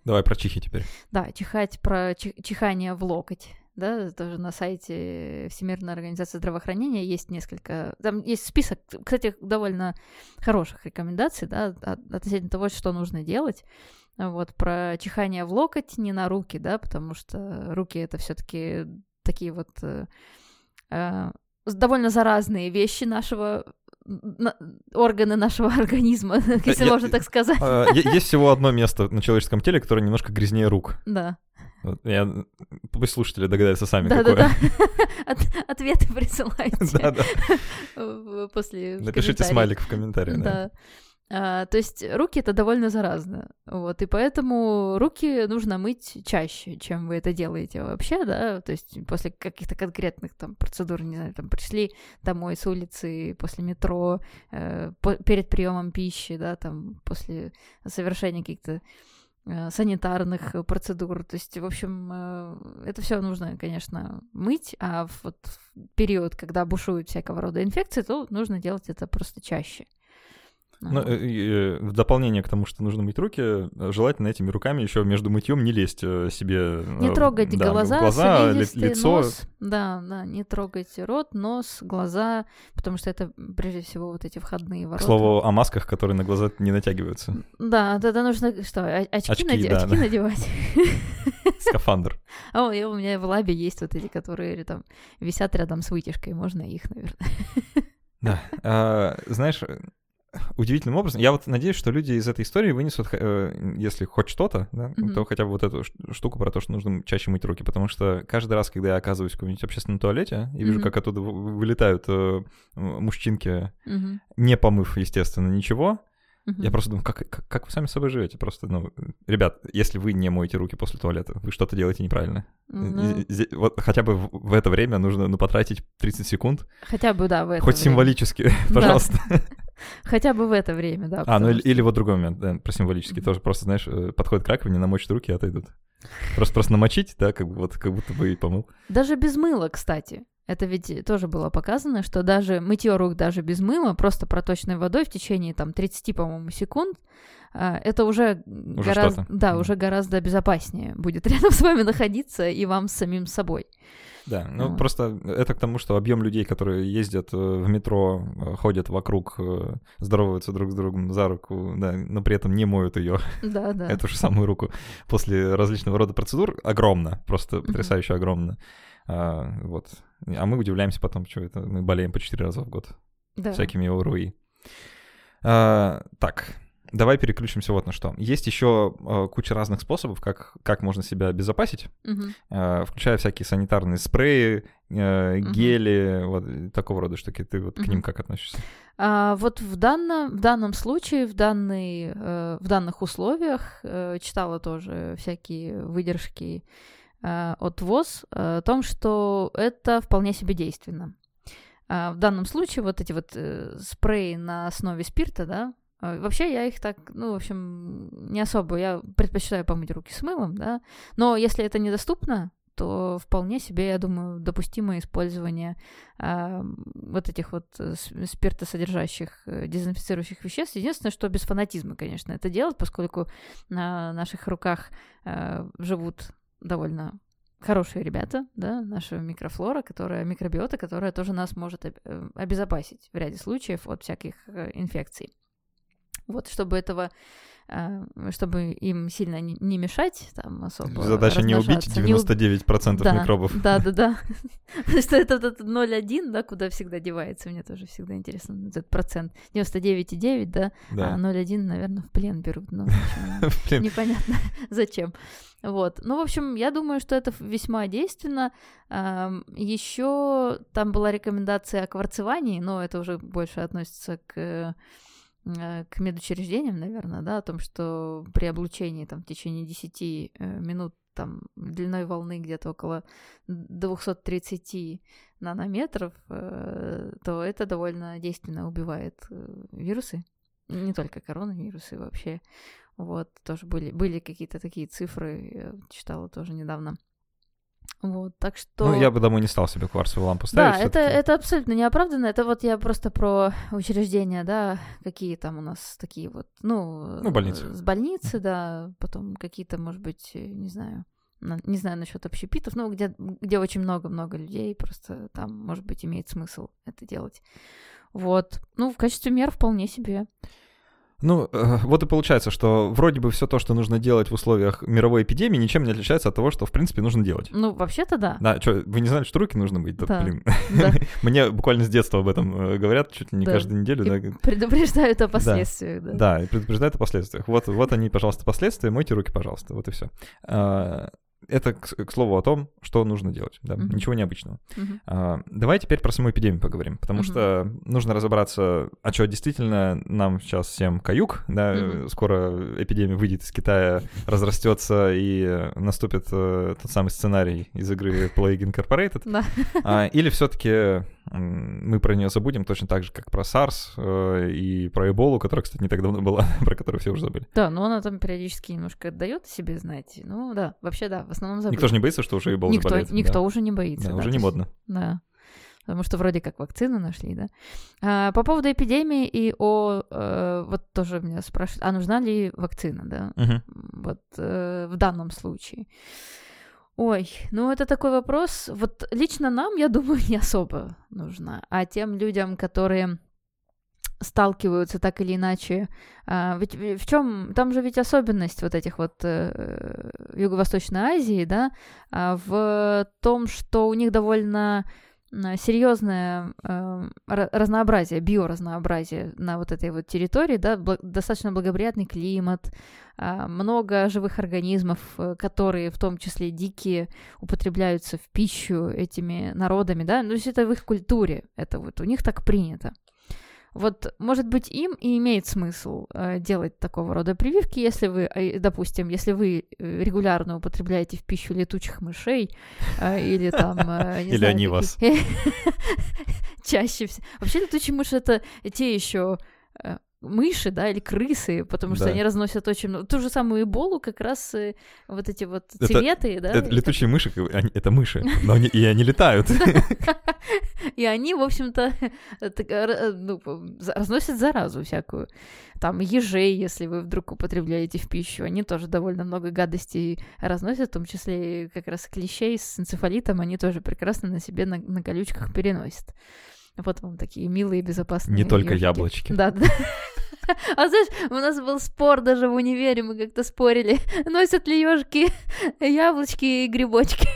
Давай про чихи теперь. Да, чихать про чихание в локоть. Да, тоже на сайте Всемирной организации здравоохранения есть несколько, там есть список, кстати, довольно хороших рекомендаций, да, относительно того, что нужно делать. Вот, про чихание в локоть, не на руки, да, потому что руки это все-таки такие вот э, э довольно заразные вещи нашего на, органы нашего (laughs) организма, если Я, можно так сказать. А, есть всего одно место на человеческом теле, которое немножко грязнее рук. Да. Я, пусть слушатели догадаются сами, да, какое. Да, да, (laughs) От, Ответы присылайте. Да, да. (laughs) После Напишите смайлик в комментариях. Да. А, то есть руки это довольно заразно. Вот, и поэтому руки нужно мыть чаще, чем вы это делаете вообще, да. То есть после каких-то конкретных там процедур, не знаю, там пришли домой с улицы, после метро, э, по- перед приемом пищи, да, там после совершения каких-то э, санитарных процедур. То есть, в общем, э, это все нужно, конечно, мыть, а вот в период, когда бушуют всякого рода инфекции, то нужно делать это просто чаще. Ну, э, э, в дополнение к тому, что нужно мыть руки, э, желательно этими руками еще между мытьем не лезть себе Не трогать да, глаза, глаза ли- лицо. нос. Да, да, не трогать рот, нос, глаза, потому что это прежде всего вот эти входные К ворота. слову о масках, которые на глаза не натягиваются. Да, тогда нужно что, о- очки, Очки, наде- да, очки да. надевать. (laughs) Скафандр. О, и у меня в лабе есть вот эти, которые там висят рядом с вытяжкой, можно их, наверное. Да. А, Знаешь, (laughs) удивительным образом, я вот надеюсь, что люди из этой истории вынесут, э, если хоть что-то, да, Мгм. то хотя бы вот эту штуку про то, что нужно чаще мыть руки, потому что каждый раз, когда я оказываюсь в каком-нибудь общественном туалете и вижу, Мгм. как оттуда вы- вылетают э, мужчинки, Мгм, не помыв, естественно, ничего, мгм. я просто думаю, как, как, как вы сами с собой живете? Просто, ну, ребят, если вы не моете руки после туалета, вы что-то делаете неправильно. Ну, Зе- зе- Вот хотя бы в, в это время нужно, ну, потратить 30 секунд, хотя бы, да, в это хоть время. символически, (laughs) Да. (laughs) Хотя бы в это время, да. А, ну или, что- или вот другой момент, да, про символический Мгм. тоже. Просто, знаешь, э, подходит к раковине, намочит руки и отойдут. Просто, просто намочить, да, как, бы вот, как будто бы и помыл. Даже без мыла, кстати. Это ведь тоже было показано, что даже мытье рук даже без мыла, просто проточной водой в течение там 30, по-моему, секунд, а, это уже, гораздо, что-то. да, уже гораздо безопаснее будет (laughs) рядом с вами находиться и вам с самим собой. Да, ну Вот. просто это к тому, что объем людей, которые ездят э, в метро, э, ходят вокруг, э, здороваются друг с другом за руку, да, но при этом не моют ее, Да, (laughs) да. эту же самую руку, после различного рода процедур, огромно, просто потрясающе огромно. А, вот. А мы удивляемся потом, что это мы болеем по 4 раза в год. да. всякими ОРУИ. А, так, давай переключимся вот на что. Есть еще а, куча разных способов, как, как можно себя обезопасить, Мгм. а, включая всякие санитарные спреи, э, Мгм. гели, вот такого рода штуки. Ты вот к ним как относишься? А, вот в данном, в данном случае, в, данный, э, в данных условиях э, читала тоже всякие выдержки э, от ВОЗ э, о том, что это вполне себе действенно. А, в данном случае вот эти вот э, спреи на основе спирта, да, э, вообще я их так, ну, в общем, не особо, я предпочитаю помыть руки с мылом, да, но если это недоступно, то вполне себе, я думаю, допустимое использование а, вот этих вот э, спиртосодержащих э, дезинфицирующих веществ. Единственное, что без фанатизма, конечно, это делать, поскольку на наших руках э, живут довольно хорошие ребята, да, наша микрофлора, которая, микробиота, которая тоже нас может э, обезопасить в ряде случаев от всяких э, инфекций. Вот, чтобы этого, чтобы им сильно не, мешать, там особо Задача не убить размножаться, не уб- 99% да, микробов. (laughs) Да, да, да. Потому (laughs) что это этот 0,1, да, куда всегда девается. Мне тоже всегда интересно этот процент. 99,9, да, а Да. 0,1, наверное, в плен берут. Ну, (laughs) непонятно зачем. Вот. Ну, в общем, я думаю, что это весьма действенно. Еще там была рекомендация о кварцевании, но это уже больше относится к э, к медучреждениям, наверное, да, о том, что при облучении там в течение 10 э, минут там длиной волны где-то около 230 нанометров, э, то это довольно действенно убивает э, вирусы, не только коронавирусы вообще. Вот, тоже были, были какие-то такие цифры, читала тоже недавно. Вот, так что... Ну, я бы домой не стал себе кварцевую лампу ставить. Да, это, это абсолютно неоправданно. Это вот я просто про учреждения, да, какие там у нас такие вот, ну... Ну, больницы. э, С больницы, да, потом какие-то, может быть, э, не знаю, на- не знаю насчет общепитов, ну, где, где очень много-много людей, просто там, может быть, имеет смысл это делать. Вот. Ну, в качестве мер вполне себе. Ну, э, вот и получается, что вроде бы все то, что нужно делать в условиях мировой эпидемии, ничем не отличается от того, что, в принципе, нужно делать. Ну, вообще-то да. Да, что, вы не знали, что руки нужно быть? Да, Да. блин. Да. (laughs) Мне буквально с детства об этом э, говорят, чуть ли не Да. каждую неделю. И да. предупреждают о последствиях, да. Да, и предупреждают о последствиях. Вот, вот они, пожалуйста, последствия, мойте руки, пожалуйста, вот и все. Это, к, к слову, о том, что нужно делать. Да? Мгм. Ничего необычного. Мгм. А, давай теперь про саму эпидемию поговорим, потому Мгм. что нужно разобраться, а что действительно нам сейчас всем каюк, да, Мгм. скоро эпидемия выйдет из Китая, разрастется и наступит э, тот самый сценарий из игры Plague Incorporated, Да. А, или все-таки мы про нее забудем точно так же, как про SARS э, и про Эболу, которая, кстати, не так давно была, (laughs) про которую все уже забыли. Да, но она там периодически немножко дает себе знать. Ну да, вообще да, в основном забыли. Никто же не боится, что уже Эбола никто, заболеет. никто Да. уже не боится. Да, да, уже не есть- модно. Да. Потому что вроде как вакцину нашли, да. А, по поводу эпидемии и о... э, вот тоже меня спрашивают, а нужна ли вакцина, да? Мгм. Вот э, в данном случае. Ой, ну это такой вопрос. Вот лично нам, я думаю, (laughs) не особо нужна. А тем людям, которые сталкиваются так или иначе. а, ведь в- в чем там же ведь особенность вот этих вот э, Юго-Восточной Азии, да, а, в том, что у них довольно серьезное э, ра- разнообразие, биоразнообразие на вот этой вот территории, да, бла- достаточно благоприятный климат, а, много живых организмов, э, которые в том числе дикие употребляются в пищу этими народами, да, ну, то есть это в их культуре, это вот у них так принято. Вот, может быть, им и имеет смысл э, делать такого рода прививки, если вы, э, допустим, если вы э, регулярно употребляете в пищу летучих мышей или там... (laughs) Или знаю, они каких- вас. (laughs) Чаще всего. Вообще летучие мыши это те еще мыши, да, или крысы, потому что Да. они разносят очень много. Ту же самую эболу как раз э, вот эти вот цветы, да. Это летучие мыши, как бы, они- это мыши, но они, и они летают. (laughs) И они, в общем-то, так, э, ну, разносят заразу всякую. Там ежей, если вы вдруг употребляете в пищу, они тоже довольно много гадостей разносят, в том числе как раз клещей с энцефалитом, они тоже прекрасно на себе на, колючках переносят. Вот вам такие милые, безопасные Не только яблочки. Да, да. (laughs) (laughs) А знаешь, у нас был спор даже в универе, мы как-то спорили, (laughs) носят ли ежики (laughs) яблочки и грибочки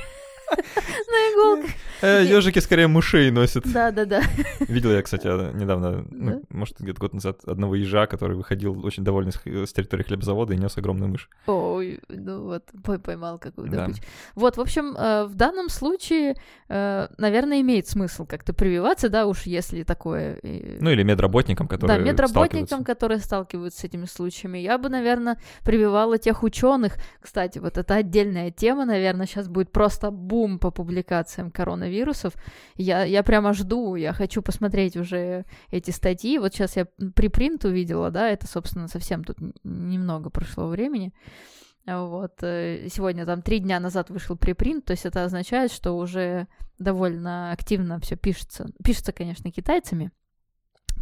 на иголках. Ежики скорее мышей носят. Да, да, да. Видел я, кстати, недавно, Да? ну, может, где-то год назад, одного ежа, который выходил очень довольный с, с территории хлебзавода и нес огромную мышь. Ой, ну вот, пой- поймал какую Да. добычу. Вот, в общем, э, в данном случае, э, наверное, имеет смысл как-то прививаться, да, уж если такое... э, Ну или медработникам, которые да, медработникам, которые сталкиваются с этими случаями. Я бы, наверное, прививала тех ученых. Кстати, вот это отдельная тема, наверное, сейчас будет просто бум по публикациям коронавирусов. Я, я прямо жду, я хочу посмотреть уже эти статьи. Вот сейчас я припринт увидела, да, это, собственно, совсем тут немного прошло времени. Вот, э, сегодня там три дня назад вышел припринт, то есть это означает, что уже довольно активно все пишется. Пишется, конечно, китайцами,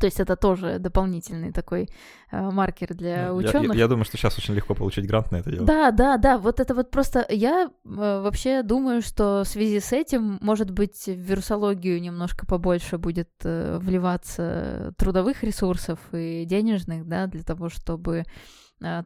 то есть это тоже дополнительный такой э, маркер для Ну, Я- ученых. Я, я думаю, что сейчас очень легко получить грант на это дело. Да, да, да, вот это вот просто я э, вообще думаю, что в связи с этим, может быть, в вирусологию немножко побольше будет э, вливаться трудовых ресурсов и денежных, да, для того, чтобы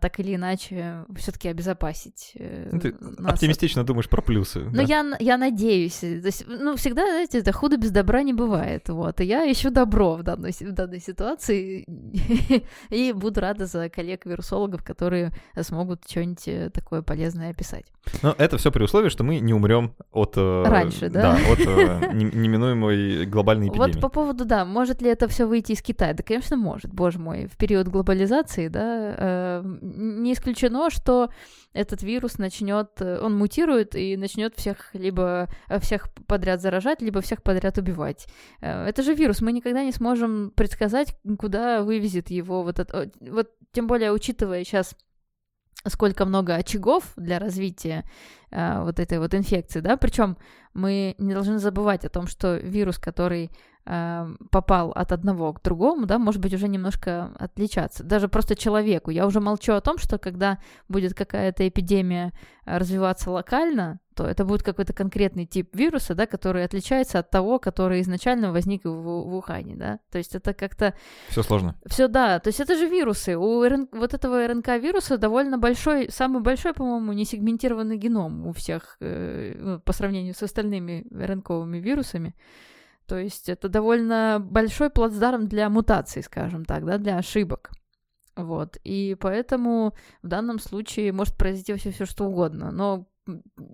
так или иначе все-таки обезопасить э, Ну, Ты нас от- оптимистично думаешь про плюсы. ну, да? я, я надеюсь. э, То есть, ну, всегда, знаете, это худо без добра не бывает. Вот. И я ищу добро в данной, в данной ситуации. (laughs) И буду рада за коллег-вирусологов, которые смогут что-нибудь э, такое полезное описать. Но это все при условии, что мы не умрем от... э, Раньше, да? от э, (laughs) не- неминуемой глобальной эпидемии. Вот по поводу, да, может ли это все выйти из Китая? Да, конечно, может, боже мой. В период глобализации, да, э, не исключено, что этот вирус начнет, э, он мутирует и начнет всех либо э, всех подряд заражать, либо всех подряд убивать. Э, Это же вирус, мы никогда не сможем предсказать, куда вывезет его вот это. э, Вот тем более, учитывая сейчас сколько много очагов для развития э, вот этой вот инфекции, да, причем мы не должны забывать о том, что вирус, который попал от одного к другому, да, может быть уже немножко отличаться, даже просто человеку. Я уже молчу о том, что когда будет какая-то эпидемия э, развиваться локально, то это будет какой-то конкретный тип вируса, да, который отличается от того, который изначально возник в, в Ухане, да. То есть это как-то Все сложно. все, да. То есть это же вирусы. У РН- вот этого РНК-вируса довольно большой, самый большой, по-моему, несегментированный геном у всех э, ну, по сравнению с остальными РНКовыми вирусами. То есть это довольно большой плацдарм для мутаций, скажем так, да, для ошибок. Вот. И поэтому в данном случае может произойти вообще все что угодно. Но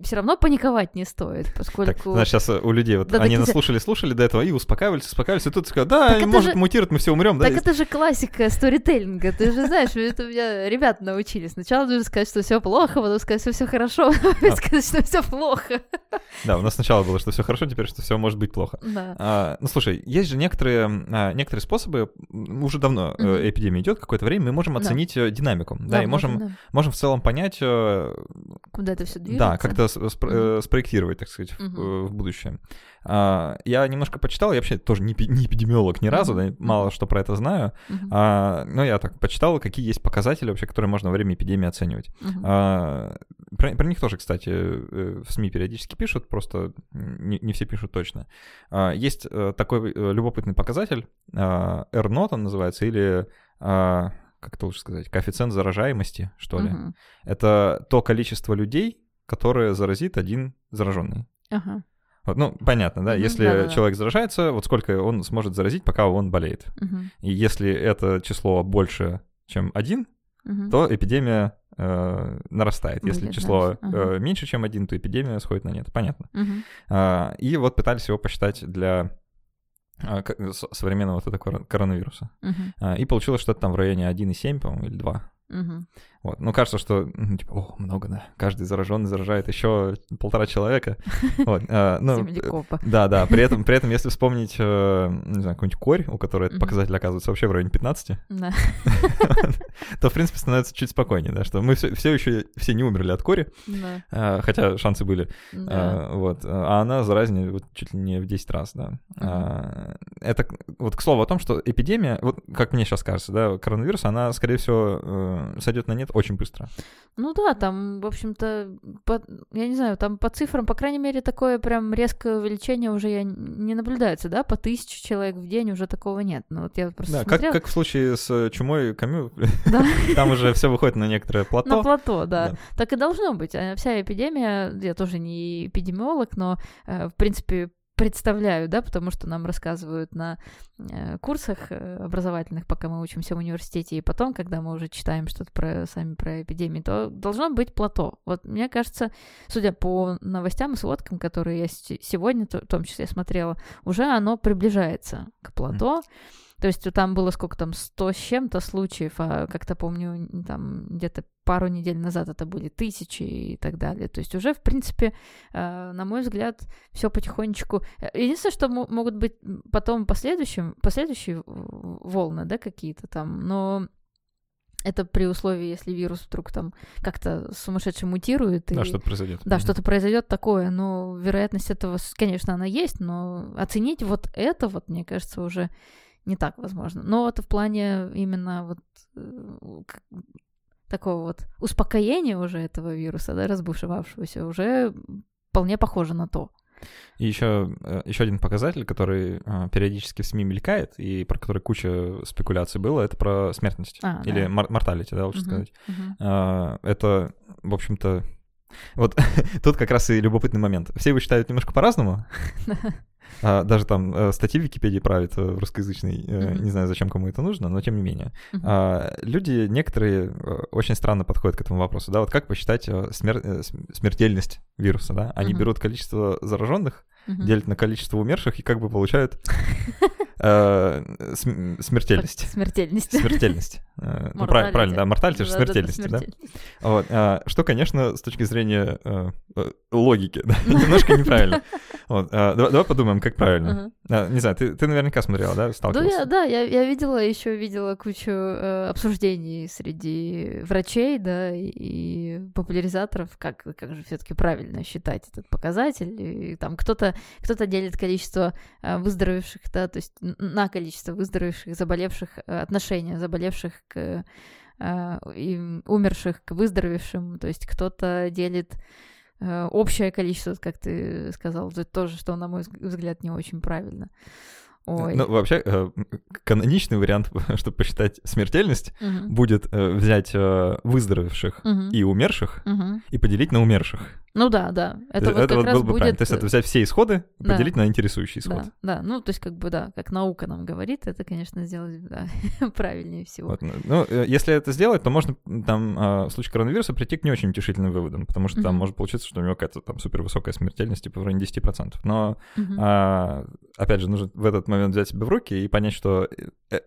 все равно паниковать не стоит, поскольку... Так, сейчас у людей вот Да, они так это- наслушали, слушали до этого и успокаивались, успокаивались, и тут сказали, да, Так может же- мутировать, мы все умрем, да? Так это же классика сторителлинга, ты же знаешь, это меня ребята научили. Сначала нужно сказать, что все плохо, потом сказать, что все хорошо, (laughs) потом сказать, что все плохо. Да, у нас сначала было, что все хорошо, теперь, что все может быть плохо. А, ну, слушай, есть же некоторые, а, некоторые способы, уже давно э, эпидемия идет какое-то время, мы можем оценить э, динамику, да, и можем, можем в целом понять, э, Куда это все движется. Да, как-то спро- э, спроектировать, так сказать, в, э, в будущее. А, я немножко почитал, я вообще тоже не, эпи- не эпидемиолог ни разу, да, мало что про это знаю, а, но я так почитал, какие есть показатели вообще, которые можно во время эпидемии оценивать. А, про, про них тоже, кстати, э, в СМИ периодически пишут, просто не, не все пишут точно. А, Есть такой любопытный показатель, а, R-not он называется, или, как это лучше сказать, коэффициент заражаемости, что ли. Мгм. Это то количество людей, которое заразит один зараженный. Ага. Вот, ну, понятно, да, Мгм, если да-да-да. человек заражается, вот сколько он сможет заразить, пока он болеет. Мгм. И если это число больше, чем один, Мгм. то эпидемия э, нарастает. Если Будет число нарастать, ага. э, меньше, чем один, то эпидемия сходит на нет. Понятно. Мгм. А, и вот пытались его посчитать для а, современного вот этого кор- коронавируса. Мгм. А, и получилось что-то там в районе 1,7, по-моему, или 2. Мгм. Вот. Ну, кажется, что, ну, типа, о, много, да. Каждый зараженный заражает еще полтора человека. (laughs) Вот. а, ну, да, да. При этом, при этом, если вспомнить, э, не знаю, какую-нибудь корь, у которой этот показатель оказывается вообще в районе 15, Да. (laughs) то, в принципе, становится чуть спокойнее, да, что мы все, все еще все не умерли от кори, Да. а, хотя шансы были, Да. а, вот, а она заразнее вот чуть ли не в 10 раз, да. А, Это, вот к слову о том, что эпидемия, вот как мне сейчас кажется, да, коронавирус, она, скорее всего, э, сойдет на нет очень быстро. Ну да, там, в общем-то, по- я не знаю, там по цифрам, по крайней мере, такое прям резкое увеличение уже я не наблюдается, да, по тысяче человек в день уже такого нет. Ну вот я просто Да, как, смотрела. как в случае с чумой Камю, Да. (laughs) там уже все выходит на некоторое На плато. плато, да. Да. Так и должно быть. А Вся эпидемия, я тоже не эпидемиолог, но, э, в принципе, представляю, да, потому что нам рассказывают на э, курсах э, образовательных, пока мы учимся в университете, и потом, когда мы уже читаем что-то про сами про эпидемии, то должно быть плато. Вот мне кажется, судя по новостям и сводкам, которые я сегодня в том числе смотрела, уже оно приближается к плато. То есть там было сколько там, 100 с чем-то случаев, а как-то помню, там где-то пару недель назад это были тысячи и так далее. То есть уже, в принципе, э, на мой взгляд, все потихонечку... Э, Единственное, что мо- могут быть потом последующим, последующие волны, да, какие-то там, но это при условии, если вирус вдруг там как-то сумасшедше мутирует. Да, и... что-то произойдет. Да, что-то произойдет такое, но вероятность этого, конечно, она есть, но оценить вот это вот, мне кажется, уже не так возможно. Но вот в плане именно вот э, такого вот успокоения уже этого вируса, да, разбушевавшегося, уже вполне похоже на то. И еще, еще один показатель, который э, периодически в СМИ мелькает, и про который куча спекуляций было, это про смертность. А, Или да. мор- морталити, да, лучше Мгм, сказать. А, Это, в общем-то... Вот (laughs) тут как раз и любопытный момент. Все его считают немножко по-разному. (laughs) А, Даже там э, статьи в Википедии правят э, в русскоязычной. э, Мгм. Не знаю, зачем кому это нужно, но тем не менее. Мгм. А, Люди некоторые э, очень странно подходят к этому вопросу. Да, вот как посчитать э, смер- см- смертельность вируса, да? Они Мгм. берут количество зараженных, делят на количество умерших и как бы получают (laughs) смертельность. Смертельность. Смертельность. Э, ну, правильно, да, морталити же смертельность, да? Вот, а, что, конечно, с точки зрения э, э, логики, (laughs) немножко неправильно. Вот, а, давай, подумаем, как правильно. А, не знаю, ты, ты наверняка смотрела, да, сталкивалась? да, я, я видела, еще видела кучу э, обсуждений среди врачей, да, и, популяризаторов, как, как же все-таки правильно считать этот показатель. И там кто-то кто делит количество э, выздоровевших, да, то есть на количество выздоровевших, заболевших, э, отношение заболевших к э, и умерших к выздоровевшим, то есть кто-то делит э, общее количество, как ты сказал, это тоже, что, на мой взг- взгляд, не очень правильно. Ой. Ну, вообще, каноничный вариант, (laughs) чтобы посчитать смертельность, Мгм. будет взять выздоровевших Мгм. и умерших Мгм. и поделить на умерших. Ну да, да. Это, вот это как вот раз бы будет... правильно. То есть это взять все исходы и Да. поделить на интересующий исход. Да, да, ну, то есть, как бы, да, как наука нам говорит, это, конечно, сделать, да, (laughs) правильнее всего. Вот, ну, э, если это сделать, то можно там а, в случае коронавируса прийти к не очень утешительным выводам, потому что там Мгм. может получиться, что у него какая-то там супервысокая смертельность, типа в районе 10%. Но, Мгм. а, опять же, нужно в этот момент взять себя в руки и понять, что э, э,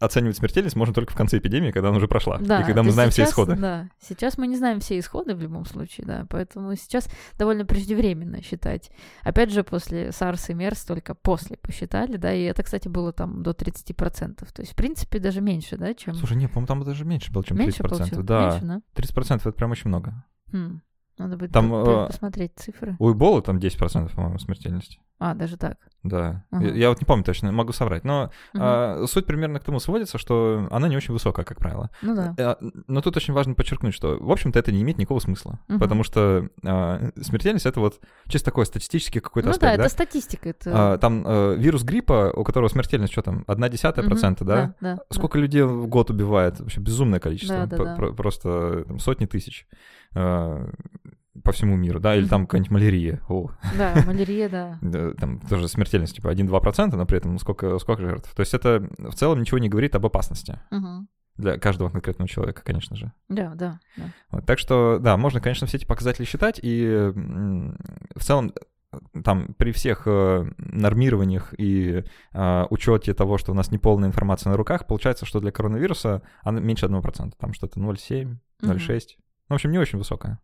оценивать смертельность можно только в конце эпидемии, когда она уже прошла, Да, и когда мы знаем все сейчас, исходы. Да, сейчас мы не знаем все исходы в любом случае, да, поэтому сейчас довольно преждевременно считать. Опять же, после SARS и MERS только после посчитали, да, и это, кстати, было там до 30%. То есть, в принципе, даже меньше, да, чем... Слушай, нет, по-моему, там даже меньше было, чем меньше 30%. получилось? Да, Меньше, да? 30% это прям очень много. Хм, Надо будет Там, по- э, посмотреть цифры. У Эболы там 10%, по-моему, смертельность. А, даже так. Да. Ага. Я, я вот не помню точно, могу соврать. Но Мгм. а, суть примерно к тому сводится, что она не очень высокая, как правило. Ну да. А, Но тут очень важно подчеркнуть, что, в общем-то, это не имеет никакого смысла. Мгм. Потому что а, смертельность — это вот чисто такой статистический какой-то Ну да, аспект, это статистика. Это... А, Там э, вирус гриппа, у которого смертельность, что там, одна десятая Мгм, процента, да? Да, да. Сколько людей в год убивает? Вообще безумное количество. Да, да, да. про- Просто там, сотни тысяч э, по всему миру, да? Или там какая-нибудь малярия. О, Да, малярия, да. (laughs) да, там тоже смертельность типа 1-2%, но при этом сколько, сколько жертв. То есть это в целом ничего не говорит об опасности Мгм. для каждого конкретного человека, конечно же. Да, да, да. Вот, так что, да, можно, конечно, все эти показатели считать, и в целом э, там при всех э, нормированиях и э, учете того, что у нас неполная информация на руках, получается, что для коронавируса она меньше 1%, там что-то 0,7, 0,6. Ну, в общем, не очень высокая.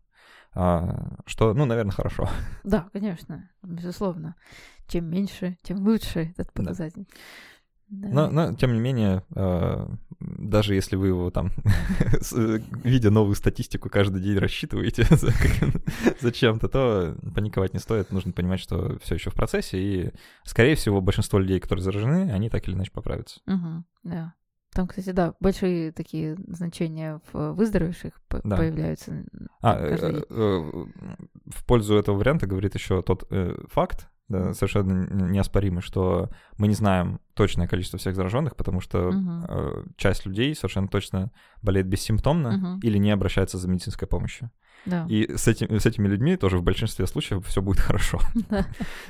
А, что, ну, наверное, хорошо. (laughs) Да, конечно, безусловно. Чем меньше, тем лучше этот Да. показатель. Да. Но, но, тем не менее, э, даже если вы его там, (laughs) видя новую статистику, каждый день рассчитываете (laughs) за, каким- за чем-то, то паниковать не стоит. Нужно понимать, что все еще в процессе, и, скорее всего, большинство людей, которые заражены, они так или иначе поправятся. Мгм, да. Там, кстати, да, большие такие значения в выздоровевших Да. появляются. А, каждый э, э, в пользу этого варианта говорит еще тот э, факт, да, совершенно неоспоримый, что мы не знаем точное количество всех зараженных, потому что Мгм. э, часть людей совершенно точно болеет бессимптомно Мгм. или не обращается за медицинской помощью. Да. И с, этим, с этими людьми тоже в большинстве случаев все будет (laughs) хорошо. Да.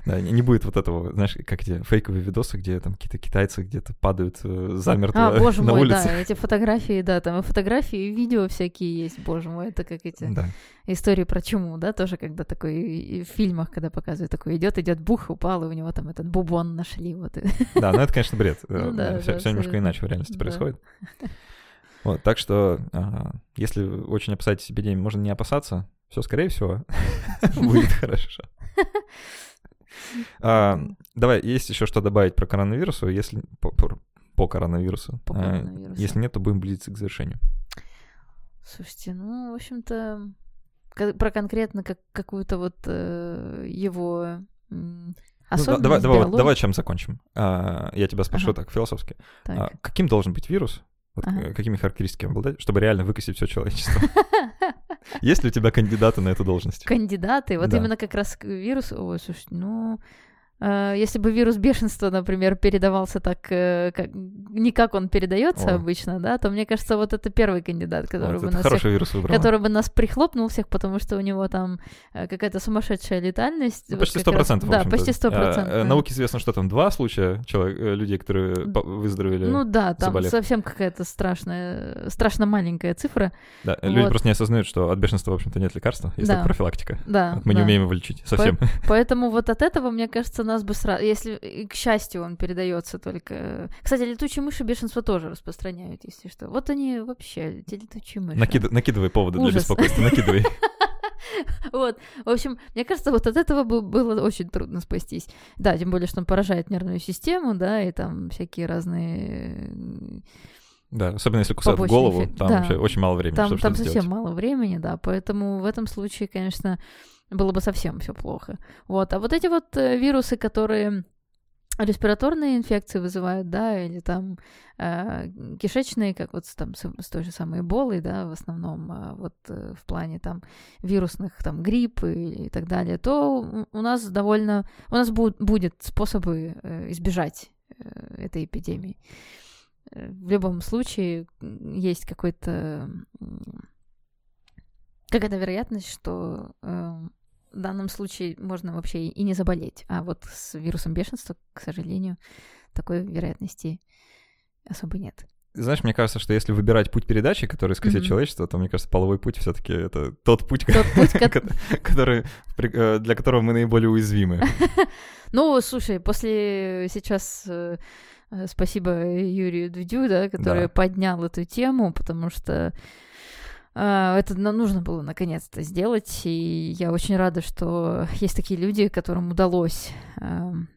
(laughs) Не, будет вот этого, знаешь, как эти фейковые видосы, где там какие-то китайцы где-то падают э, замертво А, боже (laughs) на мой, улице. да, эти фотографии, да, там и фотографии, и видео всякие есть, боже мой, это как эти Да. истории про чуму, да, тоже когда такой, в фильмах, когда показывают, такой идет, идет, бух, упал, и у него там этот бубон нашли, вот. да, но это, конечно, бред. Ну да, все, да, немножко абсолютно. иначе в реальности Да. происходит. Вот, так что, ага, если очень опасаетесь эпидемии, можно не опасаться. Все, скорее всего, (laughs) будет хорошо. А, Давай, есть еще что добавить про коронавирусу, если по, по- по коронавирусу. По А, коронавирусу. Если нет, то будем близиться к завершению. Слушайте, ну, в общем-то, про конкретно как, какую-то вот э, его Ну, да- особенность давай, давай, давай чем закончим. А, я тебя спрошу Ага. так философски. Так. А, каким должен быть вирус? Вот, Ага. э, Какими характеристиками обладать, чтобы реально выкосить все человечество? (laughs) Есть ли у тебя кандидаты на эту должность? Кандидаты, вот Да. именно как раз к вирусу, ой, слушай, ну, если бы вирус бешенства, например, передавался так, э, как, не как он передается Ой. обычно, да, то мне кажется, вот это первый кандидат, который Вот, бы нас всех вирус который бы нас прихлопнул всех, потому что у него там э, какая-то сумасшедшая летальность. Ну, вот почти как сто раз- процентов. Да, почти сто процентов. Науке известно, что там два случая человек, э, людей, которые по- выздоровели. Ну да, там заболев. совсем какая-то страшная, страшно маленькая цифра. Да, Люди вот. просто не осознают, что от бешенства, в общем-то, нет лекарства, есть Да. только профилактика. Да. Мы не да. умеем его лечить совсем. Поэтому вот от этого, мне кажется, нас бы сразу... Если, к счастью, он передается только... Кстати, летучие мыши бешенство тоже распространяют, если что. Вот они вообще, эти летучие мыши. Накид- Накидывай поводы для Ужас. беспокойства, накидывай. (laughs) Вот, в общем, мне кажется, вот от этого бы было очень трудно спастись. Да, тем более, что он поражает нервную систему, да, и там всякие разные... э, Да, особенно если кусают Побочный голову, эффект. там Да. вообще очень мало времени, Там, чтобы там совсем сделать. мало времени, да, поэтому в этом случае, конечно, было бы совсем все плохо. Вот, а вот эти вот э, вирусы, которые респираторные инфекции вызывают, да, или там э, кишечные, как вот там, с, с той же самой эболой, да, в основном а вот э, в плане там вирусных там грипп и, и так далее, то у- нас довольно, у нас бу- будет способы э, избежать э, этой эпидемии. Э, В любом случае есть какой-то какая-то вероятность, что э, в данном случае можно вообще и не заболеть. А вот с вирусом бешенства, к сожалению, такой вероятности особо нет. Знаешь, мне кажется, что если выбирать путь передачи, который скосит mm-hmm. человечество, то, мне кажется, половой путь все таки это тот путь, тот путь который, э, для которого мы наиболее уязвимы. (laughs) Ну, слушай, после сейчас э, э, спасибо Юрию Дудю, да, который поднял эту тему, потому что это нужно было наконец-то сделать, и я очень рада, что есть такие люди, которым удалось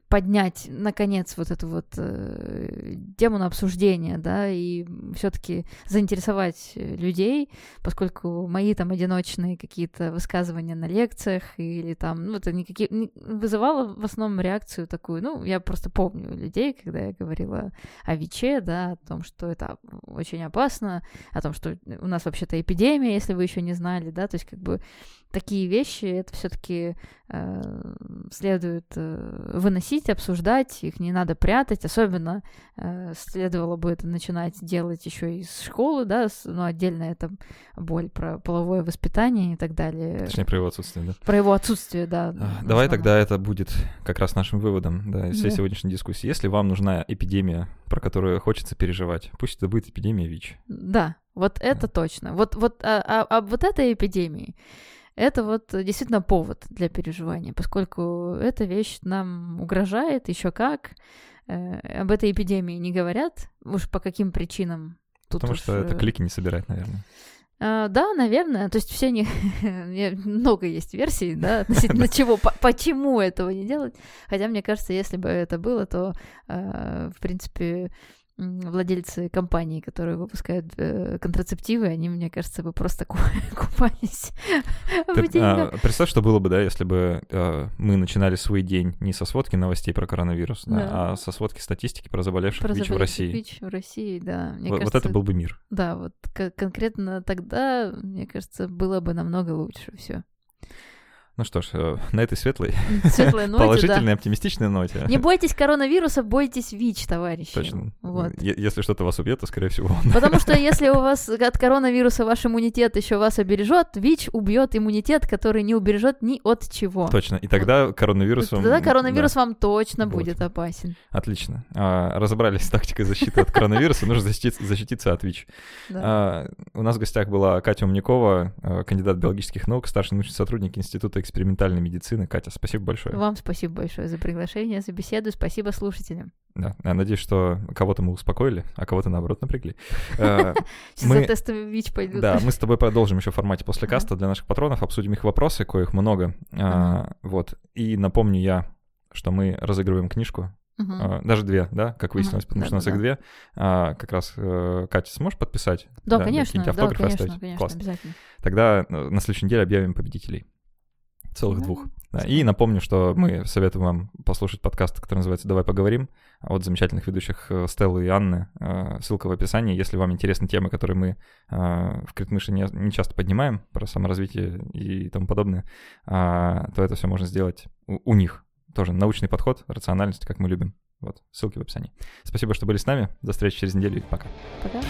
поднять, наконец, вот эту вот э, тему на обсуждение, да, и все-таки заинтересовать людей, поскольку мои там одиночные какие-то высказывания на лекциях или там, ну, это никакие... Вызывало в основном реакцию такую, ну, я просто помню людей, когда я говорила о ВИЧе, да, о том, что это очень опасно, о том, что у нас вообще-то эпидемия, если вы еще не знали, да, то есть как бы такие вещи это все-таки э, следует э, выносить, обсуждать, их не надо прятать, особенно э, следовало бы это начинать делать еще из школы, да, с, ну, отдельно это боль про половое воспитание и так далее. Точнее, про его отсутствие, да? Про его отсутствие, да. А, давай тогда это будет как раз нашим выводом, да, из всей да. сегодняшней дискуссии. Если вам нужна эпидемия, про которую хочется переживать, пусть это будет эпидемия ВИЧ. Да, вот это да. точно. Вот, вот, а, а, а вот этой эпидемии это вот действительно повод для переживания, поскольку эта вещь нам угрожает еще как. Э, об этой эпидемии не говорят, уж по каким причинам. Тут Потому уж... что это клики не собирать, наверное. Uh, да, наверное. То есть все (laughs) не... много есть версий, да, относительно чего, почему этого не делать. Хотя, мне кажется, если бы это было, то, uh, в принципе, владельцы компаний, которые выпускают э, контрацептивы, они, мне кажется, бы просто (laughs) купались (laughs) Ты. А, представь, что было бы, да, если бы э, мы начинали свой день не со сводки новостей про коронавирус, да. Да, а со сводки статистики про заболевших про ВИЧ в России. ВИЧ в России, да. Мне вот, кажется, вот это был бы мир. Да, вот конкретно тогда, мне кажется, было бы намного лучше все. Ну что ж, э, на этой светлой, (laughs) светлой ноте, положительной, да. оптимистичной ноте. Не бойтесь коронавируса, бойтесь ВИЧ, товарищи. Точно. Вот. Если что-то вас убьет, то, скорее всего, он. Потому что (laughs) если у вас от коронавируса ваш иммунитет еще вас обережет, ВИЧ убьет иммунитет, который не убережет ни от чего. Точно. И тогда коронавирус вам... Тогда коронавирус да. вам точно будет. будет опасен. Отлично. А, разобрались с тактикой защиты от коронавируса, нужно защититься, от ВИЧ. Да. А, у нас в гостях была Катя Умникова, а, кандидат биологических наук, старший научный сотрудник Института экспериментальной медицины. Катя, спасибо большое. Вам спасибо большое за приглашение, за беседу. Спасибо слушателям. Да, я надеюсь, что кого-то мы успокоили, а кого-то, наоборот, напрягли. (laughs) Э, Сейчас за тестовый ВИЧ пойдут. Да, мы с тобой продолжим еще в формате после каста для наших патронов, обсудим их вопросы, коих много. А, вот. И напомню я, что мы разыгрываем книжку Uh-huh. даже две, да, как выяснилось, uh-huh. потому да, что у нас да, их да. две. А, как раз э, Катя, сможешь подписать? Да, да конечно, да, конечно, оставить? конечно, Классно. обязательно. Тогда э, на следующей неделе объявим победителей. Целых да. двух. И напомню, что мы советуем вам послушать подкаст, который называется «Давай поговорим» от замечательных ведущих э, Стеллы и Анны. Э, ссылка в описании. Если вам интересны темы, которые мы э, в Критмыше не, не часто поднимаем, про саморазвитие и тому подобное, то это все можно сделать у, у них. Тоже научный подход, рациональность, как мы любим. Вот, ссылки в описании. Спасибо, что были с нами. До встречи через неделю. Пока. Пока.